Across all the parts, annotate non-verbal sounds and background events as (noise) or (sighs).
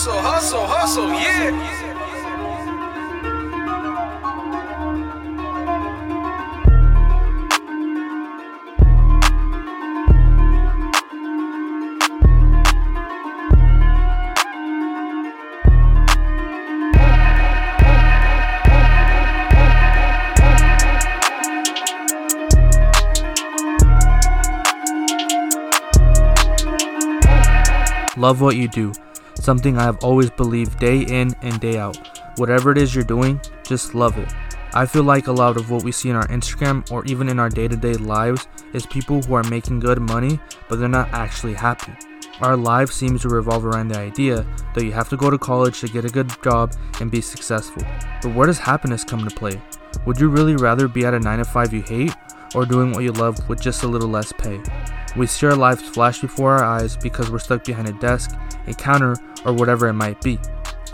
Hustle, hustle, hustle, yeah. Love what you do. Something I have always believed day in and day out. Whatever it is you're doing, just love it. I feel like a lot of what we see in our Instagram or even in our day to day lives is people who are making good money, but they're not actually happy. Our life seems to revolve around the idea that you have to go to college to get a good job and be successful. But where does happiness come into play? Would you really rather be at a 9 to 5 you hate or doing what you love with just a little less pay? We see our lives flash before our eyes because we're stuck behind a desk, a counter, or whatever it might be.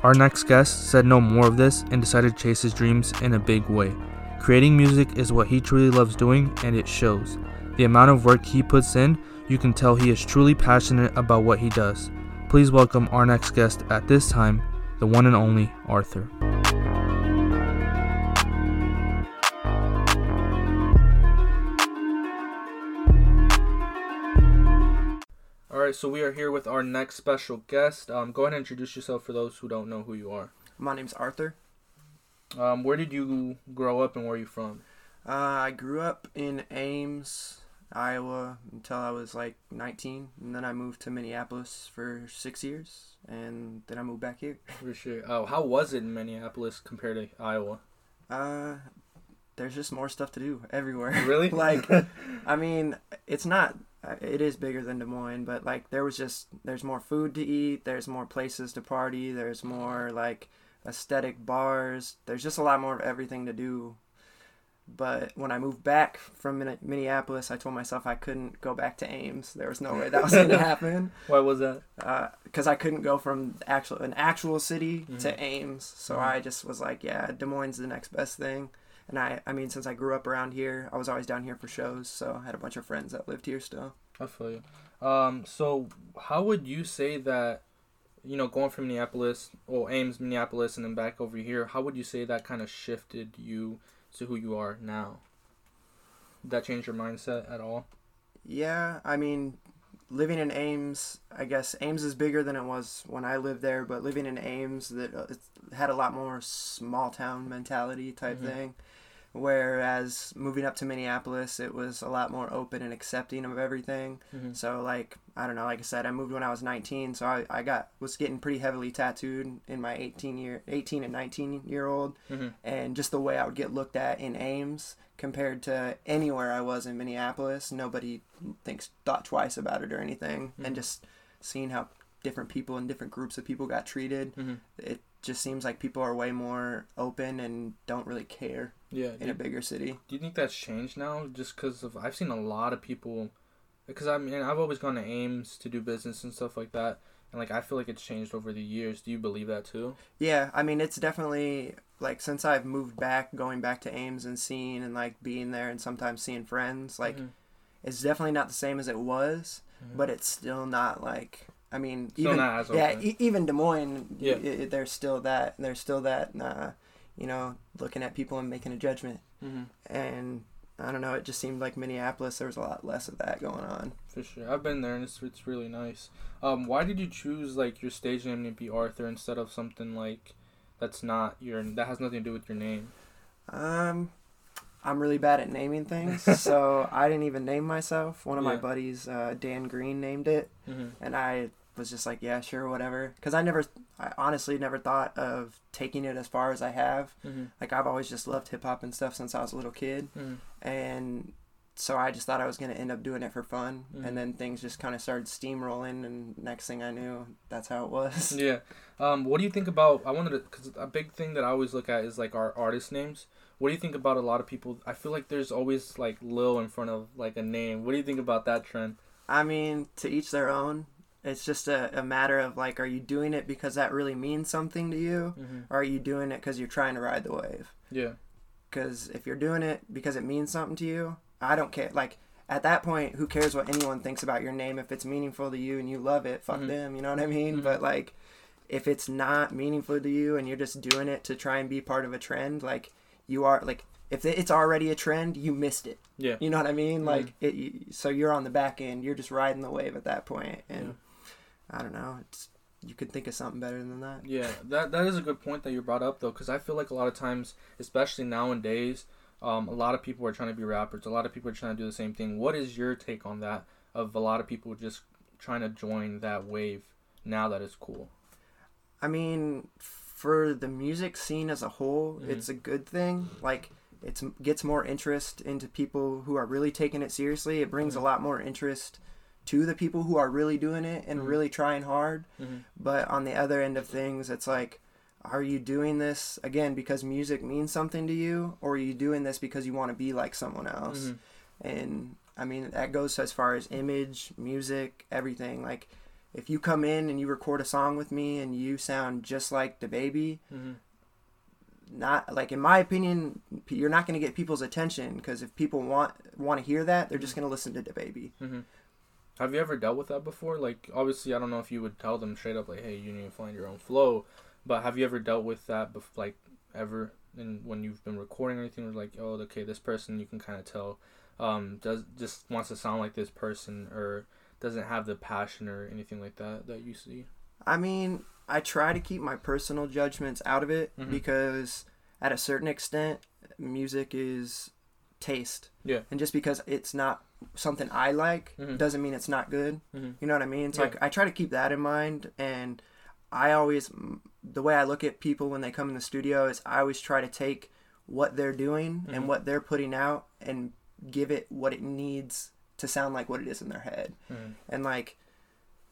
Our next guest said no more of this and decided to chase his dreams in a big way. Creating music is what he truly loves doing, and it shows. The amount of work he puts in, you can tell he is truly passionate about what he does. Please welcome our next guest at this time, the one and only Arthur. All right, so we are here with our next special guest. Um, go ahead and introduce yourself for those who don't know who you are. My name's Arthur. Um, where did you grow up and where are you from? Uh, I grew up in Ames, Iowa until I was like 19, and then I moved to Minneapolis for six years, and then I moved back here. (laughs) For sure. Oh, how was it in Minneapolis compared to Iowa? Uh, there's just more stuff to do everywhere. Really? (laughs) like, (laughs) I mean, it's not. Uh, It is bigger than Des Moines, but like there was just there's more food to eat. There's more places to party. There's more like aesthetic bars. There's just a lot more of everything to do. But when I moved back from Minneapolis, I told myself I couldn't go back to Ames. There was no way that was going (laughs) to happen Why was that? because I couldn't go from actual an actual city Mhm. to Ames. So Mhm. I just was like, yeah, Des Moines is the next best thing. And I, I mean, since I grew up around here, I was always down here for shows. So I had a bunch of friends that lived here still. I feel you. Um, so how would you say that, you know, going from Minneapolis, well, Ames, Minneapolis, and then back over here, how would you say that kind of shifted you to who you are now? Did that change your mindset at all? Yeah, I mean, living in Ames, I guess Ames is bigger than it was when I lived there. But living in Ames, that uh, it had a lot more small town mentality type Mhm. thing. Whereas moving up to Minneapolis, it was a lot more open and accepting of everything. Mm-hmm. So like I don't know, like I said, I moved when I was 19, so I, I got was getting pretty heavily tattooed in my 18 year 18 and 19 year old, Mm-hmm. and just the way I would get looked at in Ames compared to anywhere I was in Minneapolis, nobody thinks thought twice about it or anything, Mhm. and just seeing how different people and different groups of people got treated, Mm-hmm. it just seems like people are way more open and don't really care Yeah. in a bigger city. do you think that's changed now? Just because of I've seen a lot of people, because I mean I've always gone to Ames to do business and stuff like that, and like I feel like it's changed over the years. Do you believe that too? Yeah, I mean, it's definitely like since I've moved back, going back to Ames and seeing and like being there and sometimes seeing friends, like Mhm. it's definitely not the same as it was, Mhm. but it's still not like I mean, Still even not as yeah, e- even Des Moines, Yeah. there's still that there's still that uh, you know looking at people and making a judgment, Mm-hmm. and I don't know, it just seemed like Minneapolis there was a lot less of that going on. For sure, I've been there and it's it's really nice. Um, why did you choose like your stage name to be Arthur instead of something like that's not your that has nothing to do with your name? Um, I'm really bad at naming things, (laughs) so I didn't even name myself. One of my buddies, uh, Dan Green, named it. Mm-hmm. and I was just like, yeah, sure, whatever. Because I never, I honestly never thought of taking it as far as I have. Mm-hmm. Like I've always just loved hip hop and stuff since I was a little kid, Mm-hmm. and so I just thought I was gonna end up doing it for fun. Mhm. And then things just kind of started steamrolling, and next thing I knew, that's how it was. Yeah. Um, what do you think about? I wanted to because a big thing that I always look at is like our artist names. What do you think about a lot of people? I feel like there's always like Lil in front of like a name. What do you think about that trend? I mean, to each their own. It's just a, a matter of like, are you doing it because that really means something to you, Mm-hmm. or are you doing it because you're trying to ride the wave? Yeah. Because if you're doing it because it means something to you, I don't care. Like at that point, who cares what anyone thinks about your name if it's meaningful to you and you love it? Fuck Mhm. them. You know what I mean? Mhm. But like, if it's not meaningful to you and you're just doing it to try and be part of a trend, like you are like if it's already a trend, you missed it. Yeah. You know what I mean? Mhm. Like it. So you're on the back end. You're just riding the wave at that point, and I don't know. It's you could think of something better than that. Yeah, that that is a good point that you brought up though, because I feel like a lot of times, especially nowadays, um, a lot of people are trying to be rappers. A lot of people are trying to do the same thing. What is your take on that? Of a lot of people just trying to join that wave now that it's cool. I mean, for the music scene as a whole, Mhm. it's a good thing. Like, it gets more interest into people who are really taking it seriously. It brings a lot more interest to the people who are really doing it and Mhm. really trying hard. Mm-hmm. But on the other end of things, it's like, are you doing this again because music means something to you, or are you doing this because you want to be like someone else? Mm-hmm. And I mean, that goes as far as image, music, everything. Like, if you come in and you record a song with me and you sound just like DaBaby, Mm-hmm. not like in my opinion, you're not going to get people's attention because if people want want to hear that, they're just going to listen to DaBaby. Mm-hmm. Have you ever dealt with that before? Like, obviously, I don't know if you would tell them straight up, like, "Hey, you need to find your own flow," but have you ever dealt with that, bef- like, ever? And when you've been recording or anything, like, oh, okay, this person, you can kind of tell, um, does just wants to sound like this person, or doesn't have the passion or anything like that that you see. I mean, I try to keep my personal judgments out of it Mhm. because at a certain extent, music is taste. Yeah. And just because it's not something I like Mhm. doesn't mean it's not good. Mm-hmm. You know what I mean? So Yeah. I, I try to keep that in mind, and I always the way I look at people when they come in the studio is I always try to take what they're doing Mhm. and what they're putting out and give it what it needs to sound like what it is in their head. Mm-hmm. And like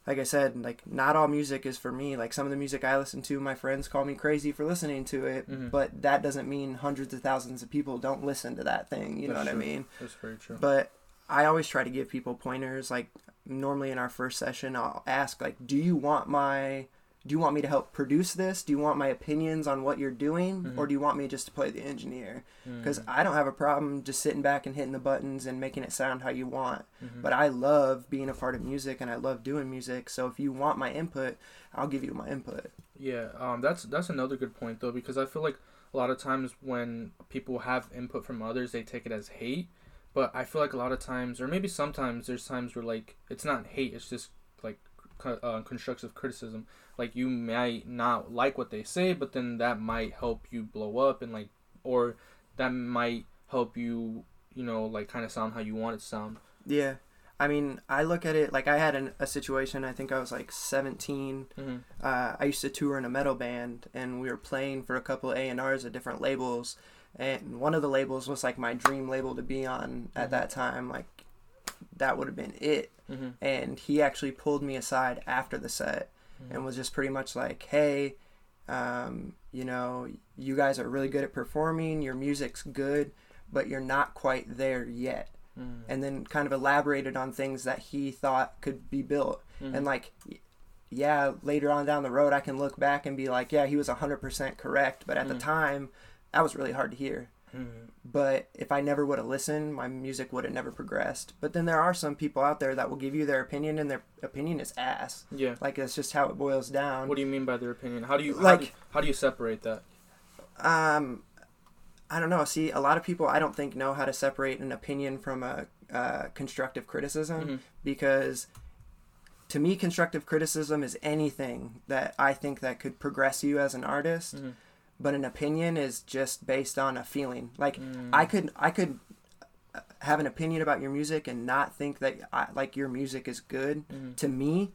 like I said, like not all music is for me. Like some of the music I listen to, my friends call me crazy for listening to it, Mhm. but that doesn't mean hundreds of thousands of people don't listen to that thing. You know what true. I mean? That's very true. But I always try to give people pointers. Like normally in our first session, I'll ask like, "Do you want my do you want me to help produce this? Do you want my opinions on what you're doing, Mhm. or do you want me just to play the engineer? Because Mhm. I don't have a problem just sitting back and hitting the buttons and making it sound how you want. Mhm. But I love being a part of music and I love doing music. So if you want my input, I'll give you my input. Yeah, um, that's that's another good point though because I feel like a lot of times when people have input from others, they take it as hate. But I feel like a lot of times, or maybe sometimes, there's times where like it's not hate, it's just like uh, constructive criticism. Like you might not like what they say, but then that might help you blow up and like, or that might help you, you know, like kind of sound how you want it to sound. Yeah. I mean, I look at it like I had an, a situation, I think I was like 17. Mm-hmm. Uh, I used to tour in a metal band and we were playing for a couple A&Rs at different labels. And one of the labels was like my dream label to be on at Mhm. that time. Like, that would have been it. Mm-hmm. And he actually pulled me aside after the set and was just pretty much like, hey, um, you know, you guys are really good at performing, your music's good, but you're not quite there yet. Mm-hmm. And then kind of elaborated on things that he thought could be built. Mm-hmm. And like, yeah, later on down the road, I can look back and be like, yeah, he was 100% correct. But at the Mhm. time, that was really hard to hear. Mm-hmm. But if I never would have listened, my music would have never progressed. But then there are some people out there that will give you their opinion, and their opinion is ass. yeah. Like that's just how it boils down. What do you mean by their opinion? How do you Like- how, do, how do you separate that? Um, I don't know. See, a lot of people I don't think know how to separate an opinion from a uh, constructive criticism Mhm. because to me, constructive criticism is anything that I think that could progress you as an artist. Mhm. But an opinion is just based on a feeling. Like Mm. I could, I could uh, have an opinion about your music and not think that I, like your music is good Mhm. to me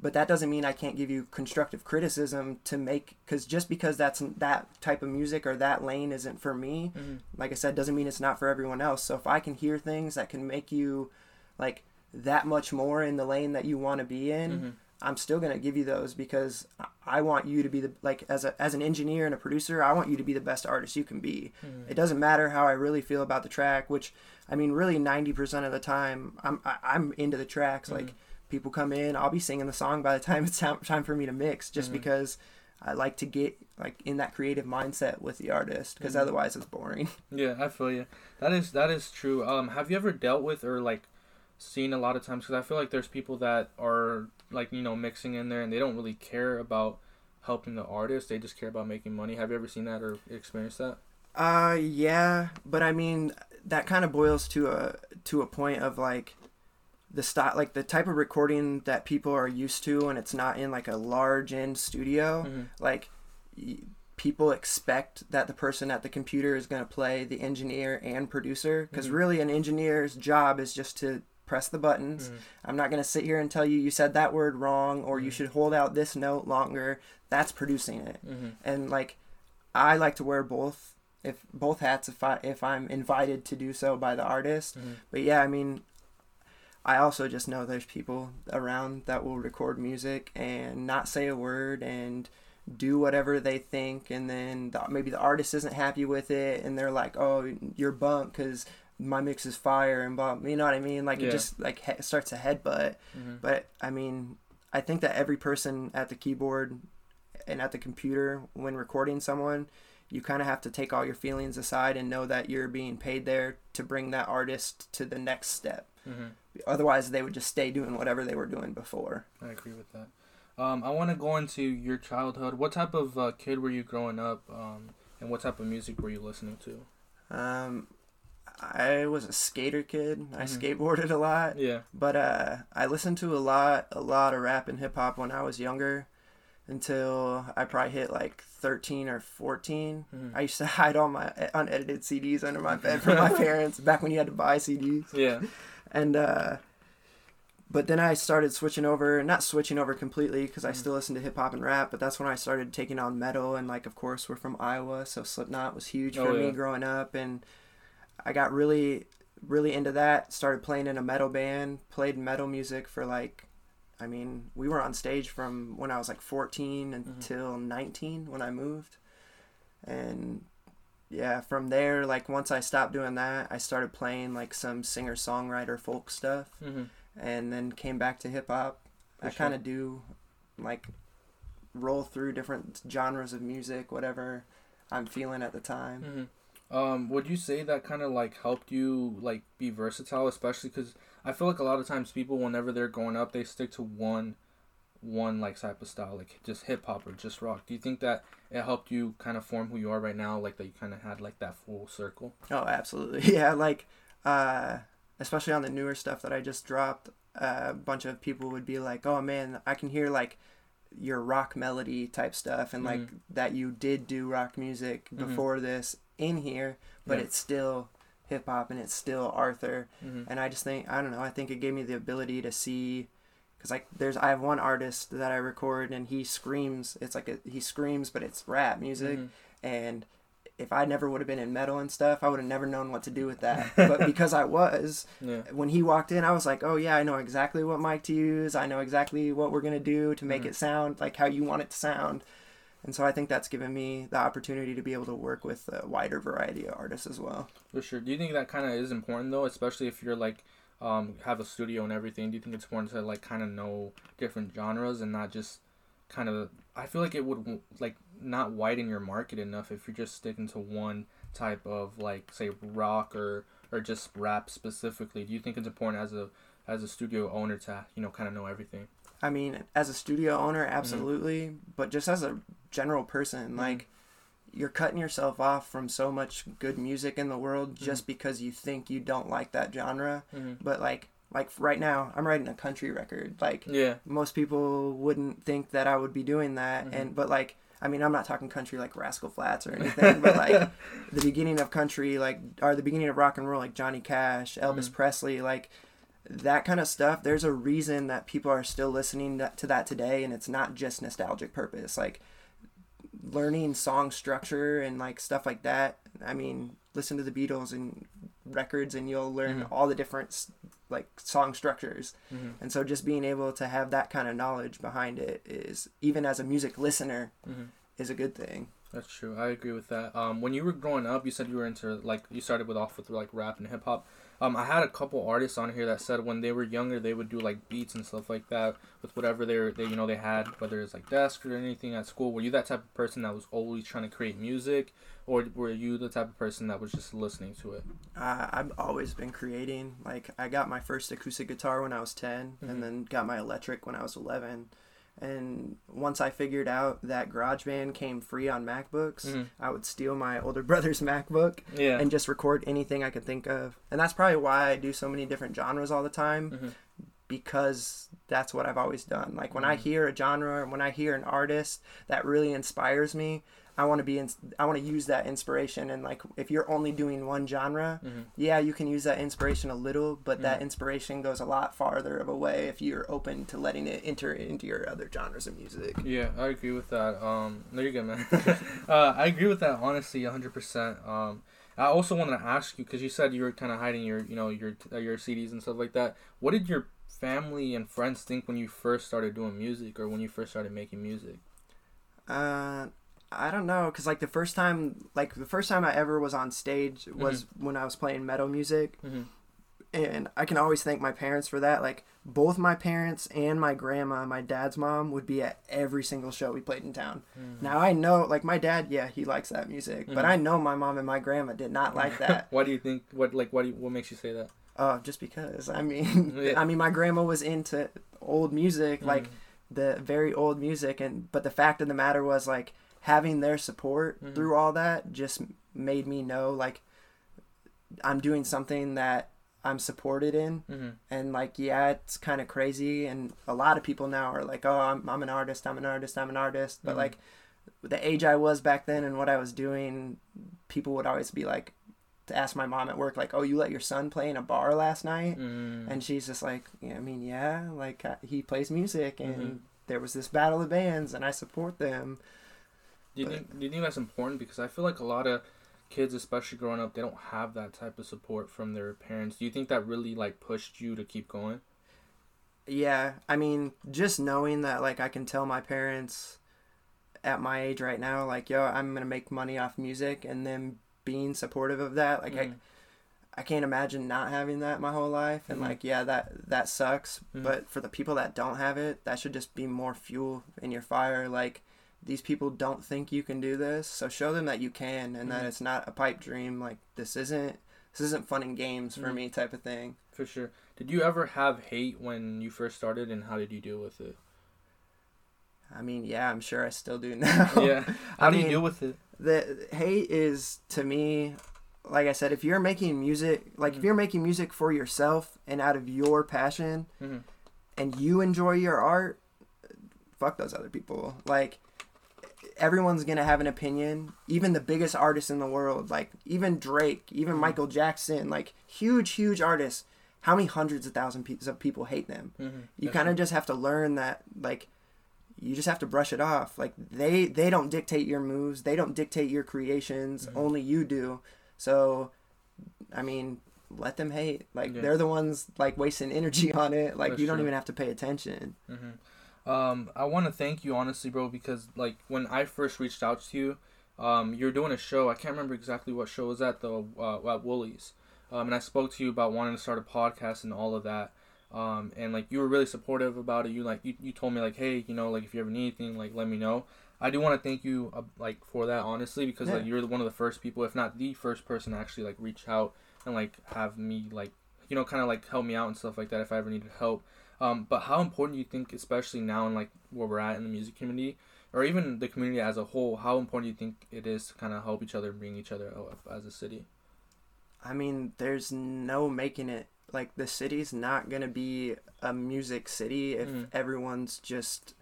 but that doesn't mean I can't give you constructive criticism to make because just because that's that type of music or that lane isn't for me Mhm. like I said doesn't mean it's not for everyone else so if I can hear things that can make you like that much more in the lane that you want to be in Mhm. I'm still gonna give you those because I- I want you to be the like as a as an engineer and a producer I want you to be the best artist you can be Mhm. it doesn't matter how I really feel about the track, which I mean, really, ninety percent of the time, I'm I, I'm into the tracks. Like people come in, I'll be singing the song by the time it's time, time for me to mix, just Mhm. because I like to get like in that creative mindset with the artist, because Mhm. otherwise it's boring. (laughs) Yeah, I feel you. That is that is true. Um, have you ever dealt with or like seen a lot of times? Because I feel like there's people that are like you know mixing in there and they don't really care about helping the artist. They just care about making money. Have you ever seen that or experienced that? Uh, yeah, but I mean that kind of boils to a to a point of like the style, like the type of recording that people are used to, and it's not in like a large end studio. Mm-hmm. Like y- people expect that the person at the computer is going to play the engineer and producer, because Mhm. really an engineer's job is just to press the buttons. Mhm. I'm not going to sit here and tell you you said that word wrong or you Mhm. should hold out this note longer. That's producing it Mm-hmm. and like I like to wear both if both hats if I if I'm invited to do so by the artist. Mm-hmm. But yeah, I mean I also just know there's people around that will record music and not say a word and do whatever they think and then the, maybe the artist isn't happy with it and they're like, "Oh, you're bummed cuz my mix is fire and blah." You know what I mean? Like Yeah. it just like he- starts a headbutt. Mm-hmm. But I mean, I think that every person at the keyboard and at the computer, when recording someone, you kind of have to take all your feelings aside and know that you're being paid there to bring that artist to the next step. Mm-hmm. Otherwise, they would just stay doing whatever they were doing before. I agree with that. Um, I want to go into your childhood. What type of uh, kid were you growing up, um, and what type of music were you listening to? Um, I was a skater kid. I Mhm. skateboarded a lot. Yeah. But uh, I listened to a lot, a lot of rap and hip hop when I was younger, until I probably hit like thirteen or 14 Mhm. I used to (laughs) hide all my unedited CDs under my bed from (laughs) my parents back when you had to buy CDs. Yeah. And uh, but then I started switching over, not switching over completely because I Mhm. still listen to hip hop and rap. But that's when I started taking on metal, and like of course we're from Iowa, so Slipknot was huge Oh, for yeah. me growing up, and I got really, really into that. Started playing in a metal band, played metal music for like. I mean, we were on stage from when I was like 14 until 19 when I moved. And yeah, from there, like once I stopped doing that, I started playing like some singer songwriter folk stuff Mm-hmm. and then came back to hip hop. I sure. kind of do like roll through different genres of music, whatever I'm feeling at the time. Mm-hmm. Um, would you say that kind of like helped you like be versatile, especially because I feel like a lot of times people, whenever they're going up, they stick to one, one like type of style, like just hip hop or just rock. Do you think that it helped you kind of form who you are right now, like that you kind of had like that full circle? Oh, absolutely. (laughs) Yeah, like uh especially on the newer stuff that I just dropped, uh, a bunch of people would be like, "Oh man, I can hear like your rock melody type stuff and like Mhm. that you did do rock music Mhm. before this in here, but Yeah. it's still hip hop and it's still Arthur." Mm-hmm. and I just think I don't know. I think it gave me the ability to see, because like there's I have one artist that I record and he screams. It's like a, he screams, but it's rap music. And if I never would have been in metal and stuff, I would have never known what to do with that. (laughs) but because I was, Yeah. when he walked in, I was like, oh yeah, I know exactly what mic to use. I know exactly what we're gonna do to make Mhm. it sound like how you want it to sound. And so I think that's given me the opportunity to be able to work with a wider variety of artists as well. For sure. Do you think that kind of is important though, especially if you're like um have a studio and everything? Do you think it's important to like kind of know different genres and not just kind of? I feel like it would like not widen your market enough if you're just sticking to one type of like say rock or or just rap specifically. Do you think it's important as a as a studio owner to you know kind of know everything? I mean, as a studio owner, absolutely, but just as a general person, Mhm. like you're cutting yourself off from so much good music in the world just because you think you don't like that genre. Mm-hmm. But like, like right now, I'm writing a country record. Like Yeah. most people wouldn't think that I would be doing that, and but like. I mean, I'm not talking country like Rascal Flatts or anything, but like (laughs) the beginning of country, like or the beginning of rock and roll, like Johnny Cash, Elvis. Presley, like that kind of stuff. There's a reason that people are still listening to that today, and it's not just nostalgic purpose. Like learning song structure and like stuff like that. I mean, listen to the Beatles and records, and you'll learn Mhm. all the different like song structures. Mm-hmm. And so, just being able to have that kind of knowledge behind it is, even as a music listener, Mm-hmm. is a good thing. That's true. I agree with that. Um, when you were growing up, you said you were into like you started with off with like rap and hip hop. Um, I had a couple artists on here that said when they were younger they would do like beats and stuff like that with whatever they were, they you know they had whether it's like desk or anything at school. Were you that type of person that was always trying to create music, or were you the type of person that was just listening to it? Uh, I've always been creating. Like I got my first acoustic guitar when I was 10 Mhm. and then got my electric when I was 11. And once I figured out that GarageBand came free on MacBooks, Mhm. I would steal my older (laughs) brother's MacBook Yeah. and just record anything I could think of. And that's probably why I do so many different genres all the time Mhm. because that's what I've always done. Like when I Mhm. hear a genre, when I hear an artist that really inspires me, I want to be in, I want to use that inspiration and like if you're only doing one genre, Mhm. yeah, you can use that inspiration a little, but that Mhm. inspiration goes a lot farther of a way if you're open to letting it enter into your other genres of music. Yeah, I agree with that. Um, no, you're good, man. (laughs) uh, I agree with that honestly, hundred percent. Um, I also wanted to ask you because you said you were kind of hiding your, you know, your uh, your CDs and stuff like that. What did your family and friends think when you first started doing music or when you first started making music? Uh, I don't know, cause like the first time, like the first time I ever was on stage was when I was playing metal music, Mm-hmm. and I can always thank my parents for that. Like both my parents and my grandma, my dad's mom, would be at every single show we played in town. Mm-hmm. Now I know, like my dad, yeah, he likes that music, but Mhm. I know my mom and my grandma did not like (laughs) that. Why do you think? What like what? Do you, what makes you say that? Oh, just because. I mean, (laughs) Yeah. I mean, my grandma was into old music, like Mhm. the very old music, and but the fact of the matter was like having their support Mhm. through all that just made me know like I'm doing something that I'm supported in, Mhm. and like yeah, it's kind of crazy, and a lot of people now are like, oh, I'm I'm an artist, I'm an artist, I'm an artist, but Mhm. like the age I was back then and what I was doing, people would always be like to ask my mom at work like, "Oh, you let your son play in a bar last night?" Mhm. And she's just like, yeah, I mean, yeah, like uh, he plays music, and Mhm. there was this battle of bands, and I support them. Do you, think, do you think that's important? Because I feel like a lot of kids, especially growing up, they don't have that type of support from their parents. Do you think that really like pushed you to keep going? Yeah, I mean, just knowing that like I can tell my parents at my age right now, like, yo, I'm gonna make money off music, and them being supportive of that, like Mhm. I, I can't imagine not having that my whole life, and Mhm. like, yeah, that that sucks. Mhm. But for the people that don't have it, that should just be more fuel in your fire. Like, these people don't think you can do this, so show them that you can, and that Mhm. it's not a pipe dream. Like, this isn't this isn't fun and games for Mhm. me, type of thing. For sure. Did you ever have hate when you first started, and how did you deal with it? I mean, yeah, I'm sure I still do (laughs) now. (laughs) yeah. How I do you deal with it? the hate is to me like i said if you're making music like if Mhm. you're making music for yourself and out of your passion Mhm. and you enjoy your art fuck those other people like everyone's gonna have an opinion even the biggest artists in the world like even drake even Mhm. michael jackson like huge huge artists how many hundreds of thousands of people hate them Mm-hmm. you kind of just have to learn that like you just have to brush it off like they they don't dictate your moves they don't dictate your creations Mhm. only you do so i mean let them hate like Yeah. they're the ones like wasting energy (laughs) on it like For you don't sure. even have to pay attention Mm-hmm. Um, I want to thank you honestly, bro, because like when I first reached out to you, um, you're doing a show. I can't remember exactly what show was at though. Uh, at Wooly's, um, and I spoke to you about wanting to start a podcast and all of that. Um, and like you were really supportive about it. You like you, you told me like, hey, you know, like if you ever need anything, like let me know. I do want to thank you uh, like for that honestly because like you're one of the first people, if not the first person, to actually like reach out and like have me like you know kind of like help me out and stuff like that if I ever needed help. Um, but how important do you think, especially now in like where we're at in the music community, or even the community as a whole, how important do you think it is to kind of help each other bring each other up as a city? i mean there's no making it like the city's not gonna be a music city if Mhm. everyone's just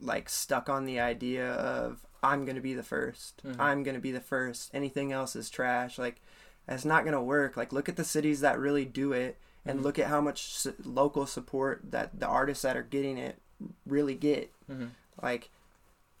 like stuck on the idea of i'm gonna be the 1st Mhm. i'm gonna be the first anything else is trash like that's not gonna work like look at the cities that really do it and Mhm. look at how much local support that the artists that are getting it really get Mm-hmm. like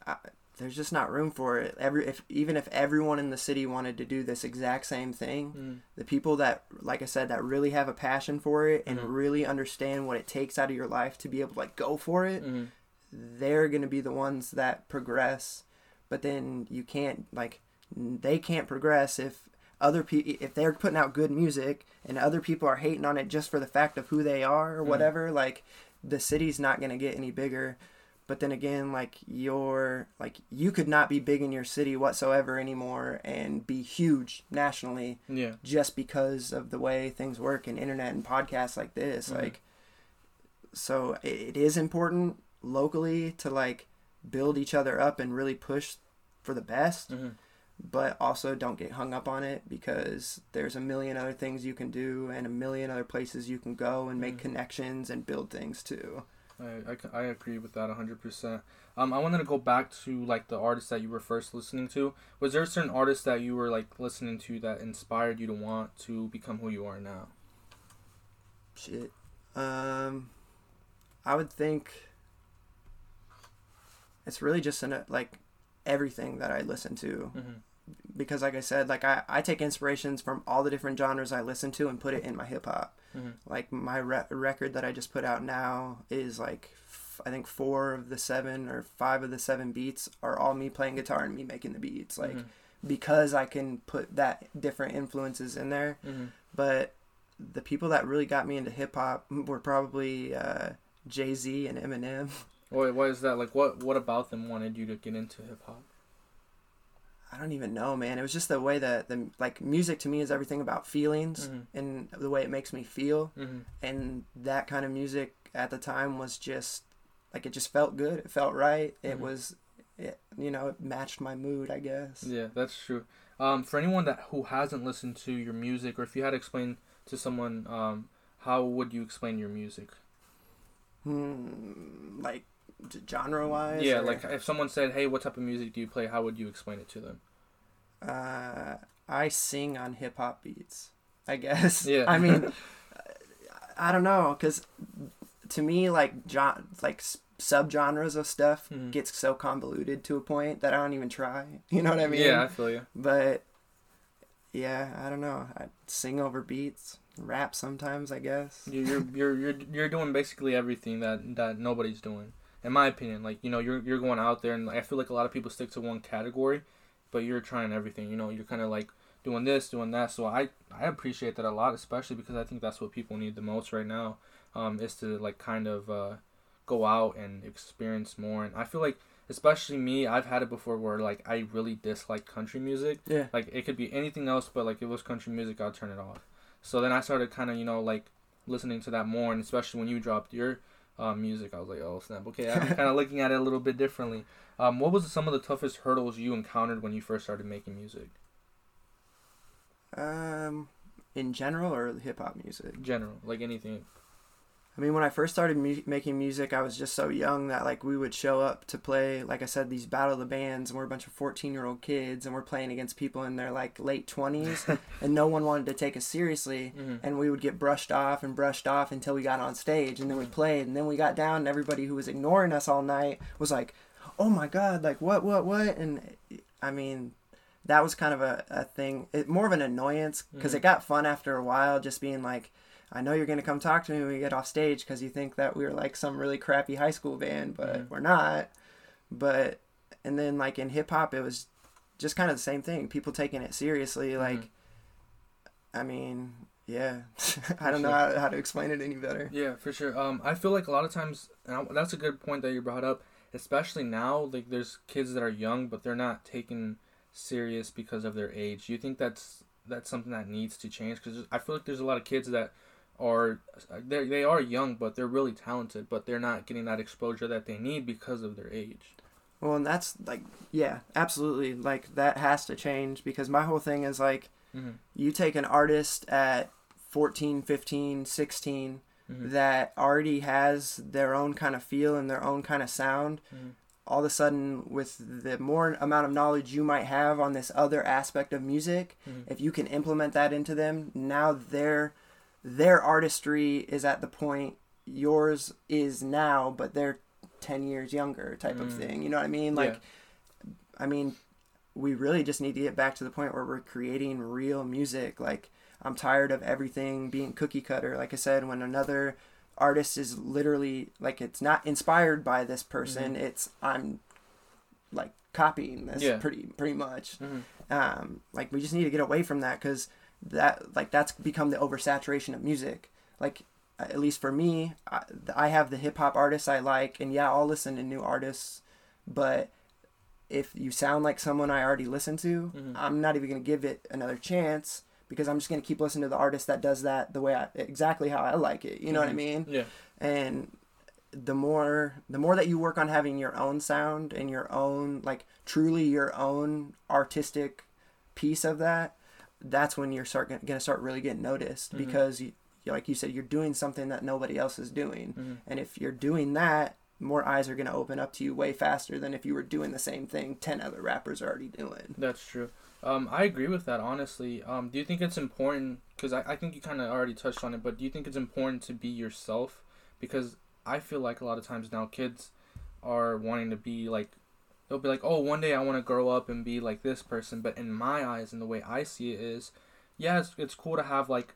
I, there's just not room for it every if even if everyone in the city wanted to do this exact same thing Mm-hmm. the people that like i said that really have a passion for it and Mhm. really understand what it takes out of your life to be able to like go for it Mm-hmm. they're going to be the ones that progress but then you can't like they can't progress if other people if they're putting out good music and other people are hating on it just for the fact of who they are or Mhm. whatever like the city's not going to get any bigger but then again like you're like you could not be big in your city whatsoever anymore and be huge nationally Yeah. just because of the way things work in internet and podcasts like this Mhm. like so it, it is important locally to like build each other up and really push for the best hmm but also don't get hung up on it because there's a million other things you can do and a million other places you can go and make Mhm. connections and build things too. I I agree with that 100%. Um, I wanted to go back to like the artists that you were first listening to. Was there a certain artist that you were like listening to that inspired you to want to become who you are now? Shit. Um, I would think it's really just in a, like everything that I listen to Mm-hmm. because, like I said, like I, I take inspirations from all the different genres I listen to and put it in my hip hop. Mhm. Like my re- record that I just put out now is like f- I think four of the seven or five of the seven beats are all me playing guitar and me making the beats. Like Mhm. because I can put that different influences in there. Mm-hmm. But the people that really got me into hip hop were probably uh, Jay Z and Eminem. (laughs) Why, why is that? Like, what what about them wanted you to get into hip hop? I don't even know, man. It was just the way that the like music to me is everything about feelings Mhm. and the way it makes me feel. Mm-hmm. And that kind of music at the time was just like it just felt good. It felt right. It Mhm. was, it, you know, it matched my mood, I guess. Yeah, that's true. Um, for anyone that who hasn't listened to your music, or if you had to explain to someone, um, how would you explain your music? Hmm, like genre wise. yeah, like if someone said, "Hey, what type of music do you play?" How would you explain it to them? uh, I sing on hip hop beats. I guess. (laughs) Yeah. I mean, (laughs) I don't know, cause to me, like genre, like subgenres of stuff Mhm. gets so convoluted to a point that I don't even try. (laughs) You know what I mean? yeah, I feel you. But yeah, I don't know. I sing over beats, rap sometimes, I guess. You- You're you're you're you're doing basically everything that that nobody's doing, in my opinion. Like you know, you're you're going out there, and I feel like a lot of people stick to one category, but you're trying everything. You know, you're kind of like doing this, doing that. So I I appreciate that a lot, especially because I think that's what people need the most right now, um, is to like kind of uh, go out and experience more. And I feel like, especially me, I've had it before where like I really dislike country music. Yeah. Like it could be anything else, but like if it was country music, I'd turn it off. So then I started kind of you know like listening to that more, and especially when you dropped your uh, music, I was like, oh snap, okay, I'm kind of looking at it a little bit differently. Um, what was some of the toughest hurdles you encountered when you first started making music? Um, in general or hip hop music. General, like anything. I mean, when I first started mu- making music, I was just so young that like we would show up to play, like I said, these battle of the bands, and we're a bunch of fourteen-year-old kids, and we're playing against people in their like late twenties, (laughs) and no one wanted to take us seriously, Mhm. and we would get brushed off and brushed off until we got on stage, and then we played, and then we got down, and everybody who was ignoring us all night was like, "Oh my god, like what, what, what?" And I mean, that was kind of a, a thing, it, more of an annoyance because Mhm. it got fun after a while, just being like. I know you're gonna come talk to me when we get off stage because you think that we're like some really crappy high school band, but Mhm. we're not. But and then like in hip hop, it was just kind of the same thing. People taking it seriously. Like, Mhm. I mean, yeah, (laughs) I don't know how, how to explain it any better. Yeah, for sure. Um, I feel like a lot of times, and I, that's a good point that you brought up. Especially now, like there's kids that are young, but they're not taken serious because of their age. Do you think that's that's something that needs to change? Because I feel like there's a lot of kids that are they they are young, but they're really talented, but they're not getting that exposure that they need because of their age. Well, and that's like, yeah, absolutely. Like that has to change because my whole thing is like, Mm-hmm. you take an artist at 14, 15, 16 Mhm. that already has their own kind of feel and their own kind of sound. Mhm. All of a sudden, with the more amount of knowledge you might have on this other aspect of music, Mhm. if you can implement that into them, now their their artistry is at the point yours is now, but they're ten years younger, type of Mm. thing. You know what I mean? Like, I mean, we really just need to get back to the point where we're creating real music. Like, I'm tired of everything being cookie cutter. Like I said, when another artist is literally like it's not inspired by this person, it's I'm like copying this Yeah. pretty pretty much. Mhm. Um, like we just need to get away from that because that like that's become the oversaturation of music. Like at least for me, I, I have the hip hop artists I like, and yeah, I'll listen to new artists, but if you sound like someone I already listened to, Mhm. I'm not even gonna give it another chance because I'm just gonna keep listening to the artist that does that the way I exactly how I like it. You know what I Mhm. mean? Yeah. And the more the more that you work on having your own sound and your own like truly your own artistic piece of that, that's when you're start gonna start really getting noticed Mm-hmm. because you, like you said, you're doing something that nobody else is doing, Mm-hmm. and if you're doing that, more eyes are gonna open up to you way faster than if you were doing the same thing ten other rappers are already doing. That's true. Um, I agree with that, honestly. Um, do you think it's important? Because I, I think you kind of already touched on it, but do you think it's important to be yourself? Because I feel like a lot of times now kids are wanting to be like, they'll be like, oh, one day I want to grow up and be like this person. But in my eyes and the way I see it is, yeah, it's, it's cool to have like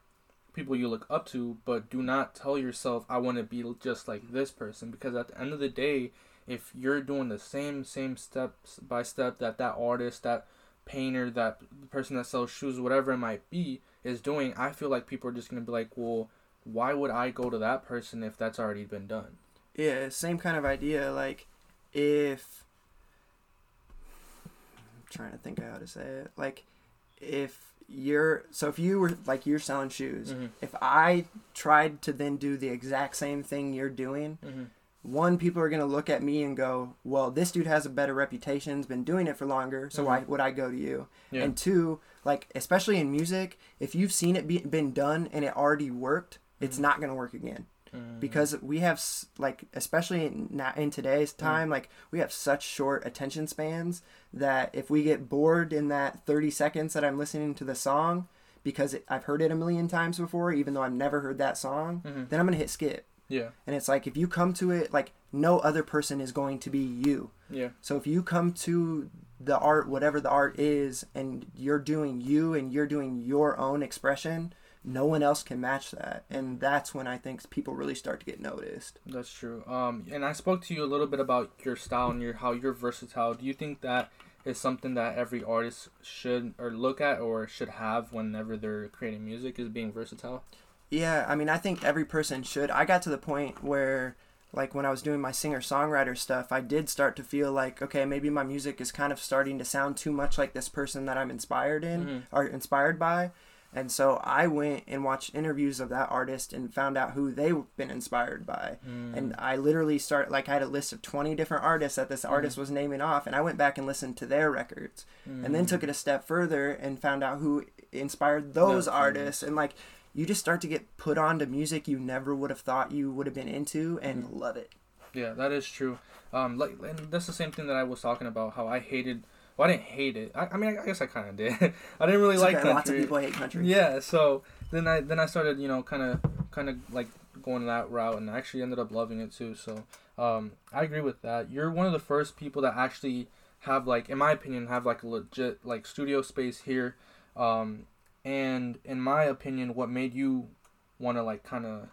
people you look up to, but do not tell yourself, I want to be just like this person. Because at the end of the day, if you're doing the same, same steps by step that that artist, that painter, that person that sells shoes, whatever it might be, is doing, I feel like people are just gonna be like, well, why would I go to that person if that's already been done? Yeah, same kind of idea. Like, if trying to think of how to say it, like, if you're so if you were like you're selling shoes, Mhm. if I tried to then do the exact same thing you're doing, Mm-hmm. one people are gonna look at me and go, "Well, this dude has a better reputation, has been doing it for longer, so why would I go to you?" Yeah. And two, like especially in music, if you've seen it be, been done and it already worked, it's not gonna work again Mm-hmm. because we have like especially in, in today's time like we have such short attention spans that if we get bored in that 30 seconds that i'm listening to the song because it, i've heard it a million times before even though i've never heard that song Mhm. then i'm gonna hit skip. Yeah, and it's like if you come to it like no other person is going to be you. Yeah, so if you come to the art whatever the art is and you're doing you and you're doing your own expression no one else can match that and that's when i think people really start to get noticed that's true. Um, and I spoke to you a little bit about your style and your how you're versatile. Do you think that is something that every artist should or look at or should have whenever they're creating music? Is being versatile? Yeah, I mean, I think every person should. I got to the point where, like, when I was doing my singer songwriter stuff, I did start to feel like, okay, maybe my music is kind of starting to sound too much like this person that I'm inspired in Mhm. or inspired by. And so I went and watched interviews of that artist and found out who they've been inspired by. Mm. And I literally started, like, I had a list of 20 different artists that this artist was naming off, and I went back and listened to their records and then took it a step further and found out who inspired those artists and like you just start to get put onto music you never would have thought you would have been into and Mm-hmm. love it Yeah, that is true. Um, like, and that's the same thing that I was talking about. How I hated. Well, I didn't hate it. I, I mean, I guess I kind of did. (laughs) I didn't really It's like okay, country. lots of people hate country Yeah, so then I then I started, you know, kind of kind of like going that route, and I actually ended up loving it too. So um, I agree with that. You're one of the first people that actually have like, in my opinion, have like a legit like studio space here. Um, and in my opinion, what made you want to like kind of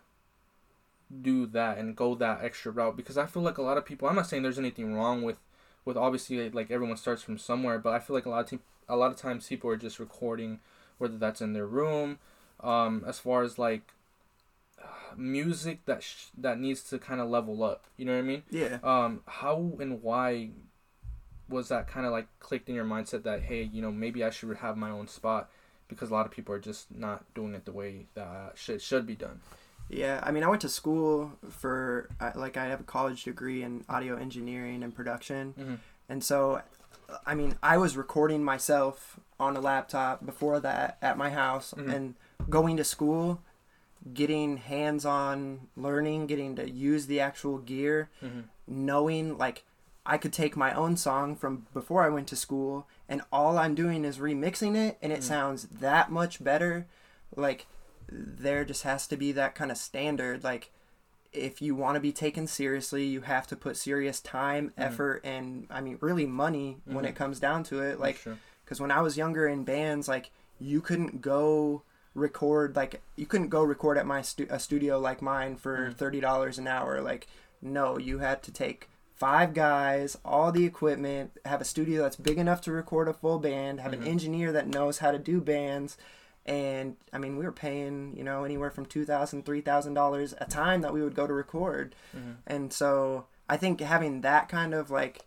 do that and go that extra route? Because I feel like a lot of people. I'm not saying there's anything wrong with with obviously like everyone starts from somewhere, but I feel like a lot of te- a lot of times people are just recording whether that's in their room um as far as like (sighs) music that sh- that needs to kind of level up you know what i mean? Yeah. Um how and why was that kind of like clicked in your mindset that hey you know maybe i should have my own spot because a lot of people are just not doing it the way that should should be done yeah i mean i went to school for like i have a college degree in audio engineering and production Mhm. and so i mean i was recording myself on a laptop before that at my house Mhm. and going to school getting hands-on learning getting to use the actual gear mm-hmm. knowing like I could take my own song from before I went to school and all I'm doing is remixing it and it Mhm. sounds that much better. Like there just has to be that kind of standard like if you want to be taken seriously, you have to put serious time, effort and I mean really money when Mhm. it comes down to it. Like because when I was younger in bands, like you couldn't go record like you couldn't go record at my stu- a studio like mine for Mhm. thirty dollars an hour. Like no, you had to take five guys, all the equipment, have a studio that's big enough to record a full band, have an engineer that knows how to do bands. And I mean, we were paying, you know, anywhere from two thousand, three thousand dollars a time that we would go to record. Mhm. And so I think having that kind of like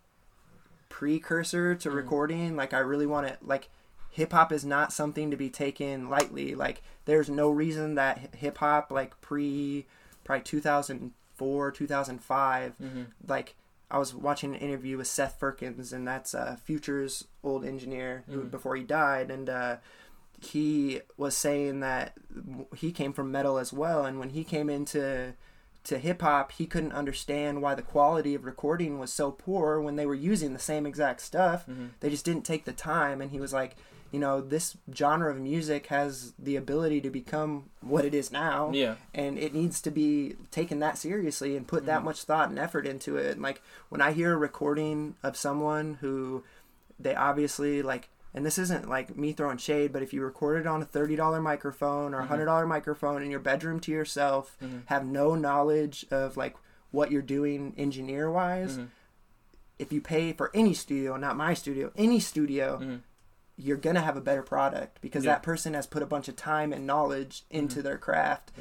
precursor to Mhm. recording, like I really want to like hip hop is not something to be taken lightly. Like there's no reason that hip hop like pre probably 2004, 2005. Mm-hmm. Like I was watching an interview with Seth Firkins, and that's uh, Future's old engineer who, Mhm. before he died, and uh, he was saying that he came from metal as well, and when he came into to hip hop, he couldn't understand why the quality of recording was so poor when they were using the same exact stuff. Mm-hmm. They just didn't take the time, and he was like, you know, this genre of music has the ability to become what it is now Yeah. and it needs to be taken that seriously and put that Mhm. much thought and effort into it. And like when I hear a recording of someone who they obviously like, and this isn't like me throwing shade, but if you record it on a thirty dollar microphone or a Mhm. hundred dollar microphone in your bedroom to yourself, Mhm. have no knowledge of like what you're doing engineer wise. Mhm. If you pay for any studio, not my studio, any studio, Mhm. you're gonna have a better product because Yeah. that person has put a bunch of time and knowledge into their craft